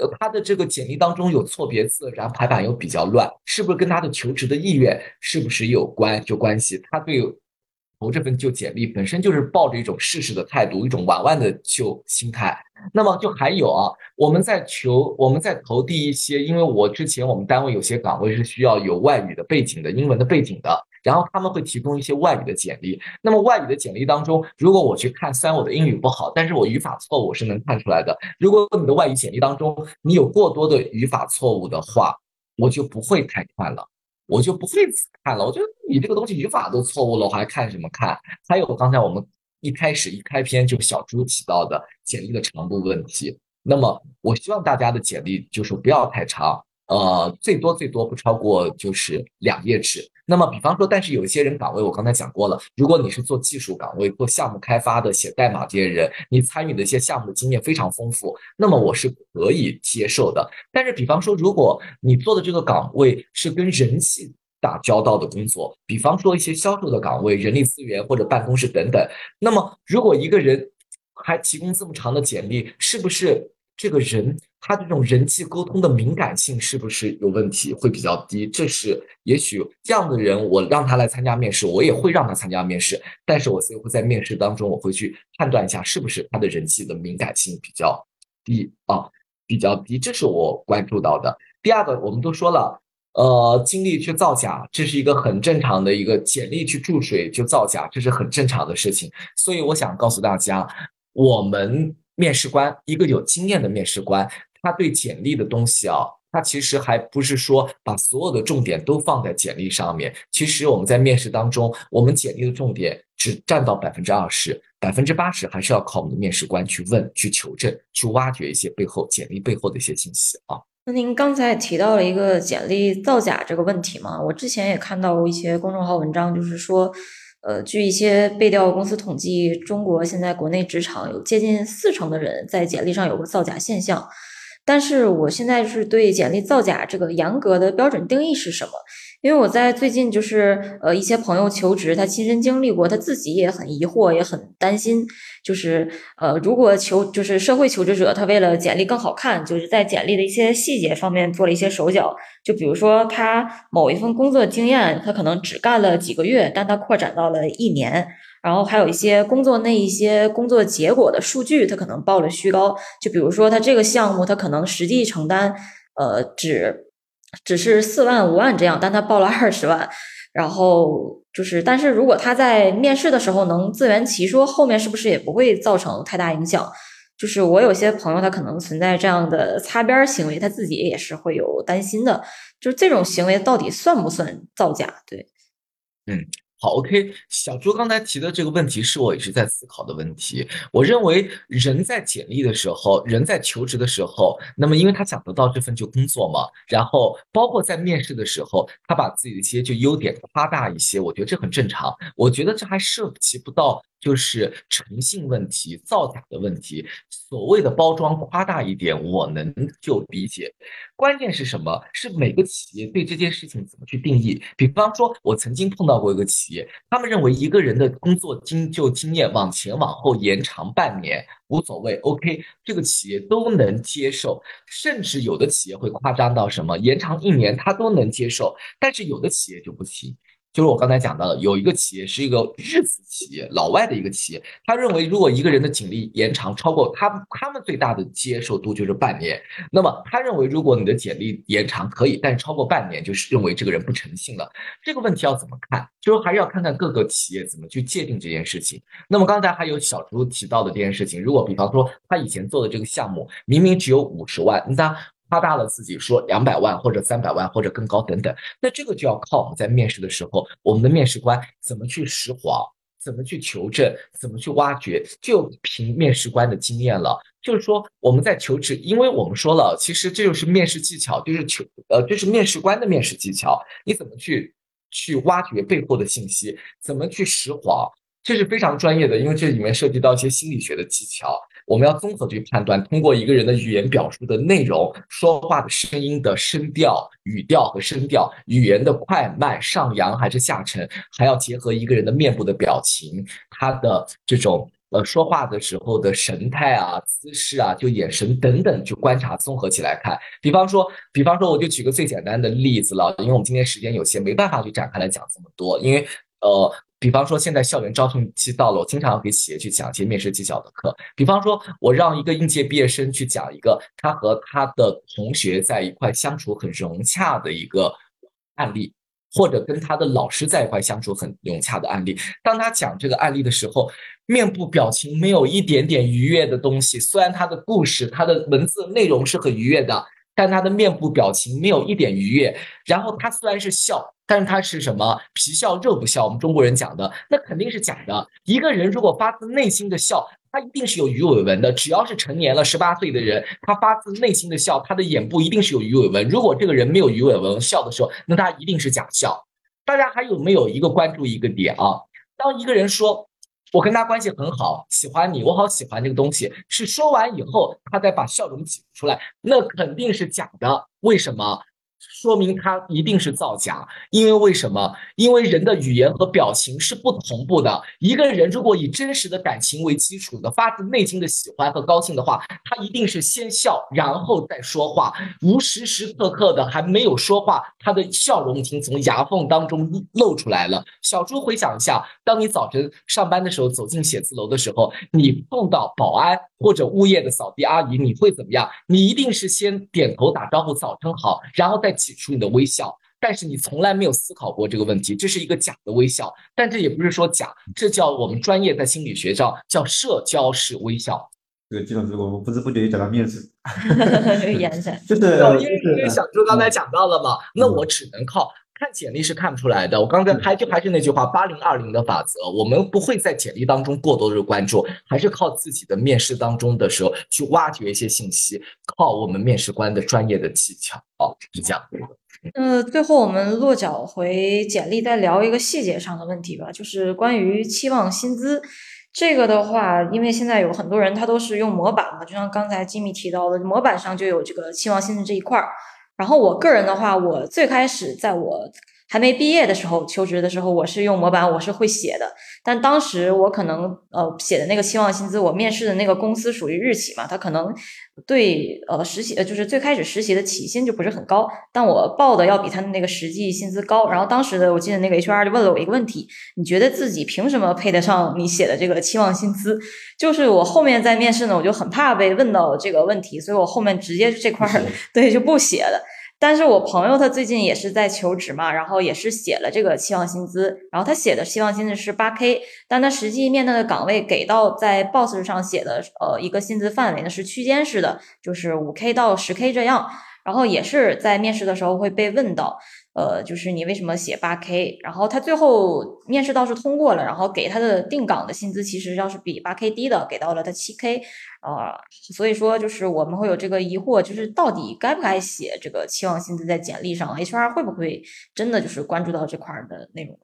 [SPEAKER 3] 呃，他的这个简历当中有错别字，然后排版又比较乱，是不是跟他的求职的意愿是不是有关就关系？他对。投这份就简历本身就是抱着一种试试的态度，一种玩玩的就心态。那么就还有啊，我们在求我们在投递一些，因为我之前我们单位有些岗位是需要有外语的背景的，英文的背景的，然后他们会提供一些外语的简历。那么外语的简历当中，如果我去看，虽然我的英语不好，但是我语法错误是能看出来的。如果你的外语简历当中你有过多的语法错误的话，我就不会太看了。我就不会看了。我觉得你这个东西语法都错误了，我还看什么看？还有刚才我们一开始一开篇就小朱提到的简历的长度问题。那么我希望大家的简历就是不要太长。呃，最多最多不超过就是两页纸。那么，比方说，但是有一些人岗位，我刚才讲过了，如果你是做技术岗位、做项目开发的、写代码这些人，你参与的一些项目的经验非常丰富，那么我是可以接受的。但是，比方说，如果你做的这个岗位是跟人气打交道的工作，比方说一些销售的岗位、人力资源或者办公室等等，那么如果一个人还提供这么长的简历，是不是？这个人他这种人际沟通的敏感性是不是有问题？会比较低。这是也许这样的人，我让他来参加面试，我也会让他参加面试。但是我最后在面试当中，我会去判断一下是不是他的人际的敏感性比较低啊，比较低。这是我关注到的。第二个，我们都说了，呃，经历去造假，这是一个很正常的一个简历去注水就造假，这是很正常的事情。所以我想告诉大家，我们。面试官一个有经验的面试官，他对简历的东西啊，他其实还不是说把所有的重点都放在简历上面。其实我们在面试当中，我们简历的重点只占到百分之二十，百分之八十还是要靠我们的面试官去问、去求证、去挖掘一些背后简历背后的一些信息啊。
[SPEAKER 2] 那您刚才提到了一个简历造假这个问题嘛？我之前也看到过一些公众号文章，就是说。呃，据一些背调公司统计，中国现在国内职场有接近四成的人在简历上有个造假现象。但是我现在是对简历造假这个严格的标准定义是什么？因为我在最近就是呃一些朋友求职，他亲身经历过，他自己也很疑惑，也很担心。就是呃，如果求就是社会求职者，他为了简历更好看，就是在简历的一些细节方面做了一些手脚。就比如说他某一份工作经验，他可能只干了几个月，但他扩展到了一年。然后还有一些工作内一些工作结果的数据，他可能报了虚高。就比如说他这个项目，他可能实际承担呃只。只是四万五万这样，但他报了二十万，然后就是，但是如果他在面试的时候能自圆其说，后面是不是也不会造成太大影响？就是我有些朋友他可能存在这样的擦边行为，他自己也是会有担心的。就是这种行为到底算不算造假？对，
[SPEAKER 3] 嗯。好，OK，小朱刚才提的这个问题是我一直在思考的问题。我认为人在简历的时候，人在求职的时候，那么因为他想得到这份就工作嘛，然后包括在面试的时候，他把自己的一些就优点夸大一些，我觉得这很正常。我觉得这还涉及不到。就是诚信问题、造假的问题，所谓的包装夸大一点，我能就理解。关键是什么？是每个企业对这件事情怎么去定义？比方说，我曾经碰到过一个企业，他们认为一个人的工作经就经验往前往后延长半年无所谓，OK，这个企业都能接受，甚至有的企业会夸张到什么延长一年他都能接受，但是有的企业就不行。就是我刚才讲到的，有一个企业是一个日资企业，老外的一个企业，他认为如果一个人的简历延长超过他他们最大的接受度就是半年，那么他认为如果你的简历延长可以，但超过半年就是认为这个人不诚信了。这个问题要怎么看？就是还是要看看各个企业怎么去界定这件事情。那么刚才还有小朱提到的这件事情，如果比方说他以前做的这个项目明明只有五十万，那。夸大了自己，说两百万或者三百万或者更高等等，那这个就要靠我们在面试的时候，我们的面试官怎么去识谎，怎么去求证，怎么去挖掘，就凭面试官的经验了。就是说，我们在求职，因为我们说了，其实这就是面试技巧，就是求呃，就是面试官的面试技巧。你怎么去去挖掘背后的信息，怎么去识谎，这是非常专业的，因为这里面涉及到一些心理学的技巧。我们要综合去判断，通过一个人的语言表述的内容、说话的声音的声调、语调和声调、语言的快慢、上扬还是下沉，还要结合一个人的面部的表情，他的这种呃说话的时候的神态啊、姿势啊、就眼神等等，去观察综合起来看。比方说，比方说，我就举个最简单的例子了，因为我们今天时间有限，没办法去展开来讲这么多，因为呃。比方说，现在校园招聘期到了，我经常要给企业去讲一些面试技巧的课。比方说，我让一个应届毕业生去讲一个他和他的同学在一块相处很融洽的一个案例，或者跟他的老师在一块相处很融洽的案例。当他讲这个案例的时候，面部表情没有一点点愉悦的东西。虽然他的故事、他的文字内容是很愉悦的。但他的面部表情没有一点愉悦，然后他虽然是笑，但是他是什么皮笑肉不笑？我们中国人讲的那肯定是假的。一个人如果发自内心的笑，他一定是有鱼尾纹的。只要是成年了十八岁的人，他发自内心的笑，他的眼部一定是有鱼尾纹。如果这个人没有鱼尾纹笑的时候，那他一定是假笑。大家还有没有一个关注一个点啊？当一个人说。我跟他关系很好，喜欢你，我好喜欢这个东西。是说完以后，他再把笑容挤出来，那肯定是假的。为什么？说明他一定是造假，因为为什么？因为人的语言和表情是不同步的。一个人如果以真实的感情为基础的，发自内心的喜欢和高兴的话，他一定是先笑，然后再说话。无时时刻刻的还没有说话，他的笑容已经从牙缝当中露出来了。小猪回想一下，当你早晨上班的时候走进写字楼的时候，你碰到保安或者物业的扫地阿姨，你会怎么样？你一定是先点头打招呼，早晨好，然后再。挤出你的微笑，但是你从来没有思考过这个问题，这是一个假的微笑，但这也不是说假，这叫我们专业在心理学上叫社交式微笑。
[SPEAKER 1] 这个季老师，我们不知不觉就讲到面试，
[SPEAKER 2] 这个眼神
[SPEAKER 1] 就是
[SPEAKER 3] 因为小朱刚才讲到了嘛，那我只能靠。看简历是看不出来的。我刚才还就还是那句话，八零二零的法则，我们不会在简历当中过多的关注，还是靠自己的面试当中的时候去挖掘一些信息，靠我们面试官的专业的技巧。哦，是这样。
[SPEAKER 2] 呃，最后我们落脚回简历，再聊一个细节上的问题吧，就是关于期望薪资这个的话，因为现在有很多人他都是用模板嘛，就像刚才吉米提到的，模板上就有这个期望薪资这一块儿。然后我个人的话，我最开始在我。还没毕业的时候，求职的时候，我是用模板，我是会写的。但当时我可能呃写的那个期望薪资，我面试的那个公司属于日企嘛，他可能对呃实习呃就是最开始实习的起薪就不是很高，但我报的要比他的那个实际薪资高。然后当时的我记得那个 HR 就问了我一个问题：你觉得自己凭什么配得上你写的这个期望薪资？就是我后面在面试呢，我就很怕被问到这个问题，所以我后面直接这块儿 对就不写了。但是我朋友他最近也是在求职嘛，然后也是写了这个期望薪资，然后他写的期望薪资是八 K，但他实际面对的岗位给到在 Boss 上写的呃一个薪资范围呢是区间式的，就是五 K 到十 K 这样，然后也是在面试的时候会被问到。呃，就是你为什么写八 K？然后他最后面试倒是通过了，然后给他的定岗的薪资其实要是比八 K 低的，给到了他七 K，啊，所以说就是我们会有这个疑惑，就是到底该不该写这个期望薪资在简历上？HR 会不会真的就是关注到这块的内容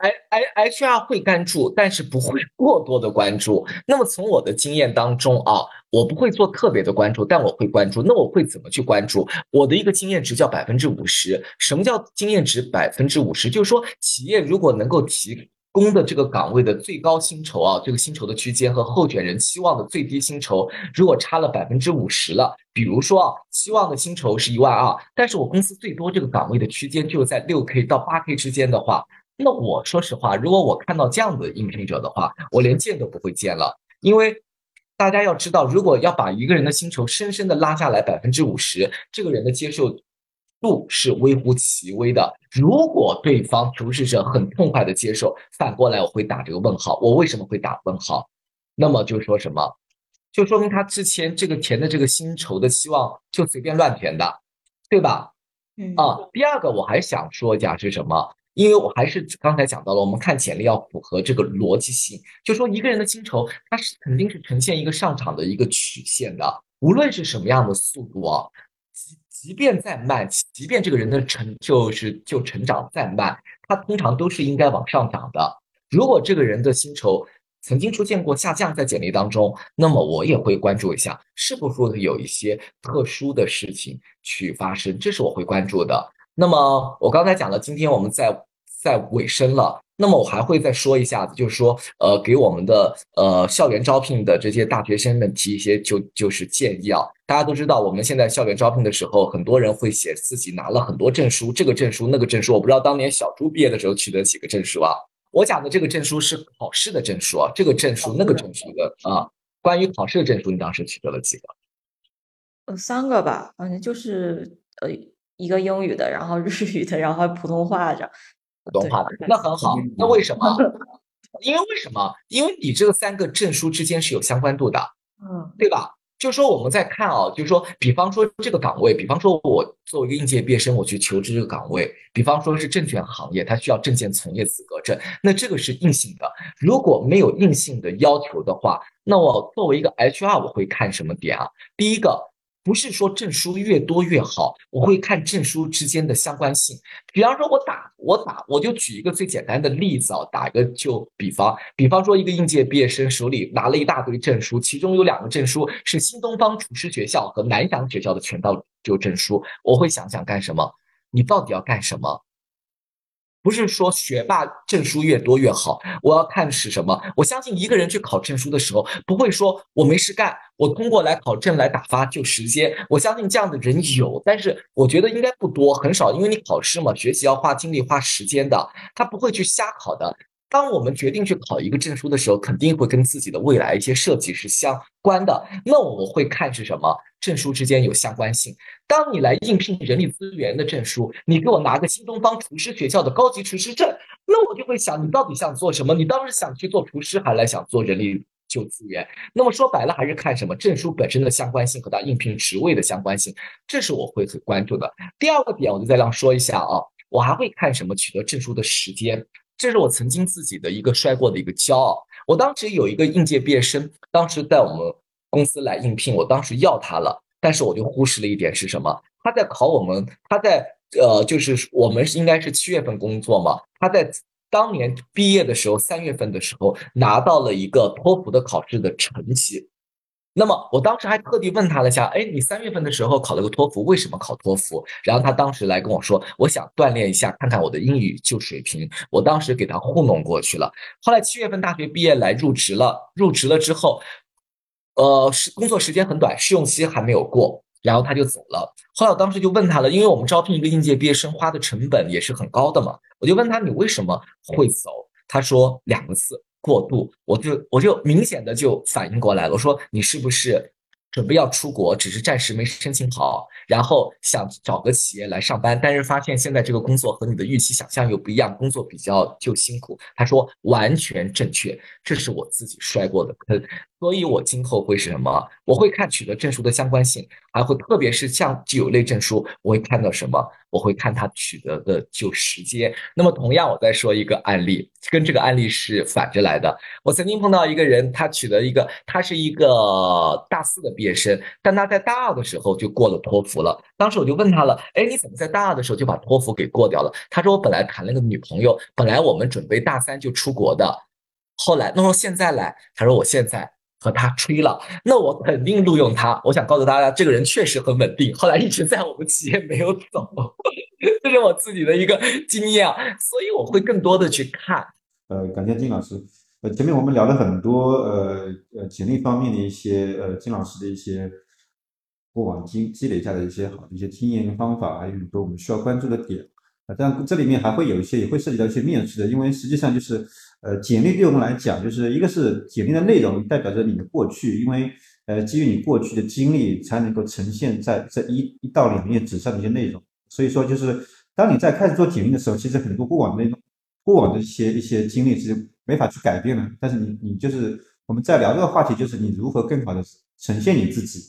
[SPEAKER 3] ？I I H R 会关注，但是不会过多的关注。那么从我的经验当中啊，我不会做特别的关注，但我会关注。那我会怎么去关注？我的一个经验值叫百分之五十。什么叫经验值百分之五十？就是说企业如果能够提供的这个岗位的最高薪酬啊，这个薪酬的区间和候选人期望的最低薪酬如果差了百分之五十了，比如说啊，期望的薪酬是一万二，但是我公司最多这个岗位的区间就在六 K 到八 K 之间的话。那我说实话，如果我看到这样的应聘者的话，我连见都不会见了。因为大家要知道，如果要把一个人的薪酬深深的拉下来百分之五十，这个人的接受度是微乎其微的。如果对方求职者很痛快的接受，反过来我会打这个问号。我为什么会打问号？那么就说什么，就说明他之前这个填的这个薪酬的期望就随便乱填的，对吧？
[SPEAKER 2] 嗯
[SPEAKER 3] 啊，第二个我还想说一下是什么？因为我还是刚才讲到了，我们看简历要符合这个逻辑性，就说一个人的薪酬，它是肯定是呈现一个上涨的一个曲线的，无论是什么样的速度啊，即即便再慢，即便这个人的成就是就成长再慢，他通常都是应该往上涨的。如果这个人的薪酬曾经出现过下降在简历当中，那么我也会关注一下，是不是有一些特殊的事情去发生，这是我会关注的。那么我刚才讲了，今天我们在在尾声了，那么我还会再说一下子，就是说，呃，给我们的呃校园招聘的这些大学生们提一些就就是建议啊。大家都知道，我们现在校园招聘的时候，很多人会写自己拿了很多证书，这个证书那个证书，我不知道当年小朱毕业的时候取得几个证书啊。我讲的这个证书是考试的证书啊，这个证书那个证书的啊。关于考试的证书，你当时取得了几个？
[SPEAKER 2] 呃，三个吧，反正就是呃。一个英语的，然后日语的，然后普通话的，
[SPEAKER 3] 通话的，那很好。那为什么？因为为什么？因为你这三个证书之间是有相关度的，
[SPEAKER 2] 嗯，
[SPEAKER 3] 对吧？就是说我们在看啊，就是说，比方说这个岗位，比方说我作为一个应届毕业生，我去求职这个岗位，比方说是证券行业，它需要证件从业资格证，那这个是硬性的。如果没有硬性的要求的话，那我作为一个 HR，我会看什么点啊？第一个。不是说证书越多越好，我会看证书之间的相关性。比方说，我打我打，我就举一个最简单的例子啊，打一个就比方，比方说一个应届毕业生手里拿了一大堆证书，其中有两个证书是新东方厨师学校和南翔学校的全道就证书，我会想想干什么？你到底要干什么？不是说学霸证书越多越好，我要看是什么。我相信一个人去考证书的时候，不会说我没事干，我通过来考证来打发就时间。我相信这样的人有，但是我觉得应该不多，很少。因为你考试嘛，学习要花精力花时间的，他不会去瞎考的。当我们决定去考一个证书的时候，肯定会跟自己的未来一些设计是相关的。那我会看是什么证书之间有相关性。当你来应聘人力资源的证书，你给我拿个新东方厨师学校的高级厨师证，那我就会想，你到底想做什么？你当时想去做厨师，还来想做人力就资源？那么说白了，还是看什么证书本身的相关性和它应聘职位的相关性，这是我会很关注的。第二个点，我就再让说一下啊，我还会看什么取得证书的时间。这是我曾经自己的一个摔过的一个骄傲。我当时有一个应届毕业生，当时在我们公司来应聘，我当时要他了，但是我就忽视了一点是什么？他在考我们，他在呃，就是我们是应该是七月份工作嘛，他在当年毕业的时候，三月份的时候拿到了一个托福的考试的成绩。那么我当时还特地问他了一下，哎，你三月份的时候考了个托福，为什么考托福？然后他当时来跟我说，我想锻炼一下，看看我的英语就水平。我当时给他糊弄过去了。后来七月份大学毕业来入职了，入职了之后，呃，是工作时间很短，试用期还没有过，然后他就走了。后来我当时就问他了，因为我们招聘一个应届毕业生花的成本也是很高的嘛，我就问他你为什么会走？他说两个字。过度，我就我就明显的就反应过来了。我说你是不是准备要出国，只是暂时没申请好，然后想找个企业来上班，但是发现现在这个工作和你的预期想象又不一样，工作比较就辛苦。他说完全正确，这是我自己摔过的坑。所以，我今后会是什么？我会看取得证书的相关性，还会特别是像具有类证书，我会看到什么？我会看它取得的就时间。那么，同样，我再说一个案例，跟这个案例是反着来的。我曾经碰到一个人，他取得一个，他是一个大四的毕业生，但他在大二的时候就过了托福了。当时我就问他了，哎，你怎么在大二的时候就把托福给过掉了？他说，我本来谈了个女朋友，本来我们准备大三就出国的，后来，那么现在来，他说我现在。和他吹了，那我肯定录用他。我想告诉大家，这个人确实很稳定，后来一直在我们企业没有走，这是我自己的一个经验啊。所以我会更多的去看。
[SPEAKER 1] 呃，感谢金老师。呃，前面我们聊了很多呃呃简历方面的一些呃金老师的一些过往积积累下的一些好的一些经验方法，还有很多我们需要关注的点。但这里面还会有一些也会涉及到一些面试的，因为实际上就是。呃，简历对我们来讲，就是一个是简历的内容代表着你的过去，因为呃，基于你过去的经历，才能够呈现在这一一到两页纸上的一些内容。所以说，就是当你在开始做简历的时候，其实很多过往的过往的一些一些经历是没法去改变的。但是你你就是我们在聊这个话题，就是你如何更好的呈现你自己，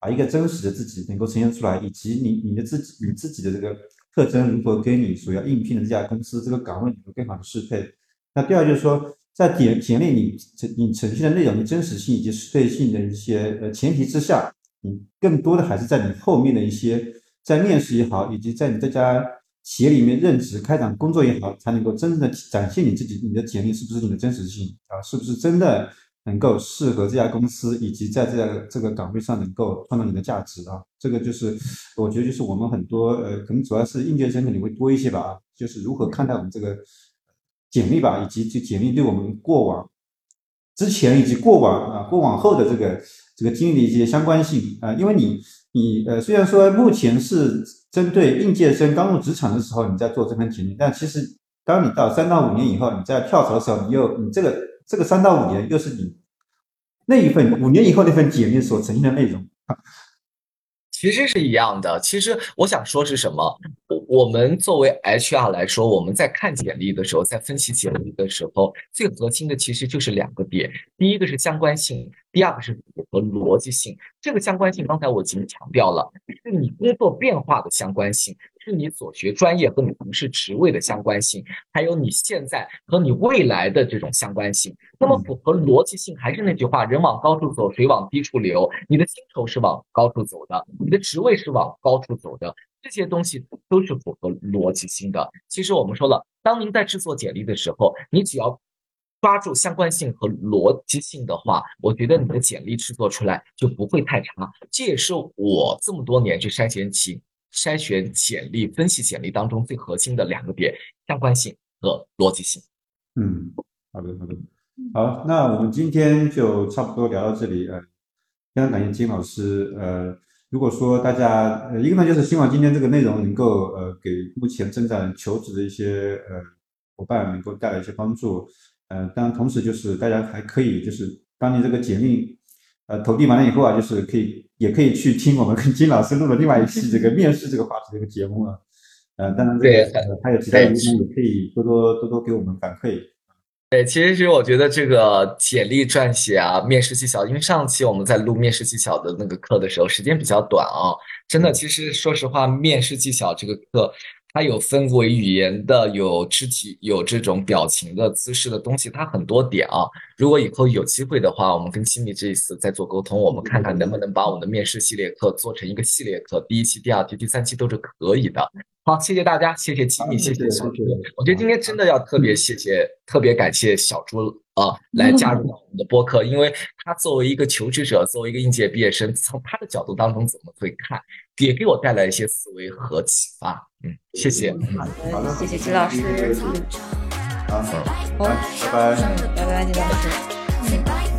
[SPEAKER 1] 把一个真实的自己能够呈现出来，以及你你的自己你自己的这个特征如何跟你所要应聘的这家公司这个岗位有更好的适配。那第二就是说，在简简历你呈你呈现的内容的真实性以及适配性的一些呃前提之下，你更多的还是在你后面的一些在面试也好，以及在你这家企业里面任职开展工作也好，才能够真正的展现你自己，你的简历是不是你的真实性啊？是不是真的能够适合这家公司，以及在这个这个岗位上能够创造你的价值啊？这个就是我觉得就是我们很多呃，可能主要是应届生肯定会多一些吧啊，就是如何看待我们这个简历吧，以及这简历对我们过往之前以及过往啊过往后的这个这个经历的一些相关性啊，因为你你呃虽然说目前是。针对应届生刚入职场的时候，你在做这份简历，但其实当你到三到五年以后，你在跳槽的时候，你又你这个这个三到五年又是你那一份五年以后那份简历所呈现的内容。
[SPEAKER 3] 其实是一样的。其实我想说是什么？我我们作为 HR 来说，我们在看简历的时候，在分析简历的时候，最核心的其实就是两个点。第一个是相关性，第二个是符合逻辑性。这个相关性，刚才我已经强调了，是你工作变化的相关性。是你所学专业和你从事职位的相关性，还有你现在和你未来的这种相关性。那么符合逻辑性，还是那句话，人往高处走，水往低处流。你的薪酬是往高处走的，你的职位是往高处走的，这些东西都是符合逻辑性的。其实我们说了，当您在制作简历的时候，你只要抓住相关性和逻辑性的话，我觉得你的简历制作出来就不会太差。这也是我这么多年去筛选起。筛选简历、分析简历当中最核心的两个点：相关性和逻辑性。
[SPEAKER 1] 嗯，好的，好的，好，那我们今天就差不多聊到这里。呃，非常感谢金老师。呃，如果说大家，呃，一个呢就是希望今天这个内容能够呃给目前正在求职的一些呃伙伴能够带来一些帮助。呃，当然同时就是大家还可以就是当你这个简历呃投递完了以后啊，就是可以。也可以去听我们跟金老师录的另外一期这个面试这个话题这个节目啊，呃，当然这个还有其他的意见也可以多多多多给我们反馈。
[SPEAKER 3] 对，其实我觉得这个简历撰写啊，面试技巧，因为上期我们在录面试技巧的那个课的时候，时间比较短啊，真的，其实说实话，面试技巧这个课。它有分为语言的，有肢体，有这种表情的姿势的东西，它很多点啊。如果以后有机会的话，我们跟新米这一次再做沟通，我们看看能不能把我们的面试系列课做成一个系列课，第一期、第二期、第三期都是可以的。好，谢谢大家，谢谢吉米，谢谢小朱。我觉得今天真的要特别谢谢，特别感谢小朱啊，来加入到我们的播客，因为他作为一个求职者，作为一个应届毕业生，从他的角度当中怎么会看，也给我带来一些思维和启发。嗯，谢谢。
[SPEAKER 2] 好的，谢谢吉老师。
[SPEAKER 1] 好，拜拜，
[SPEAKER 2] 拜拜，李老师。嗯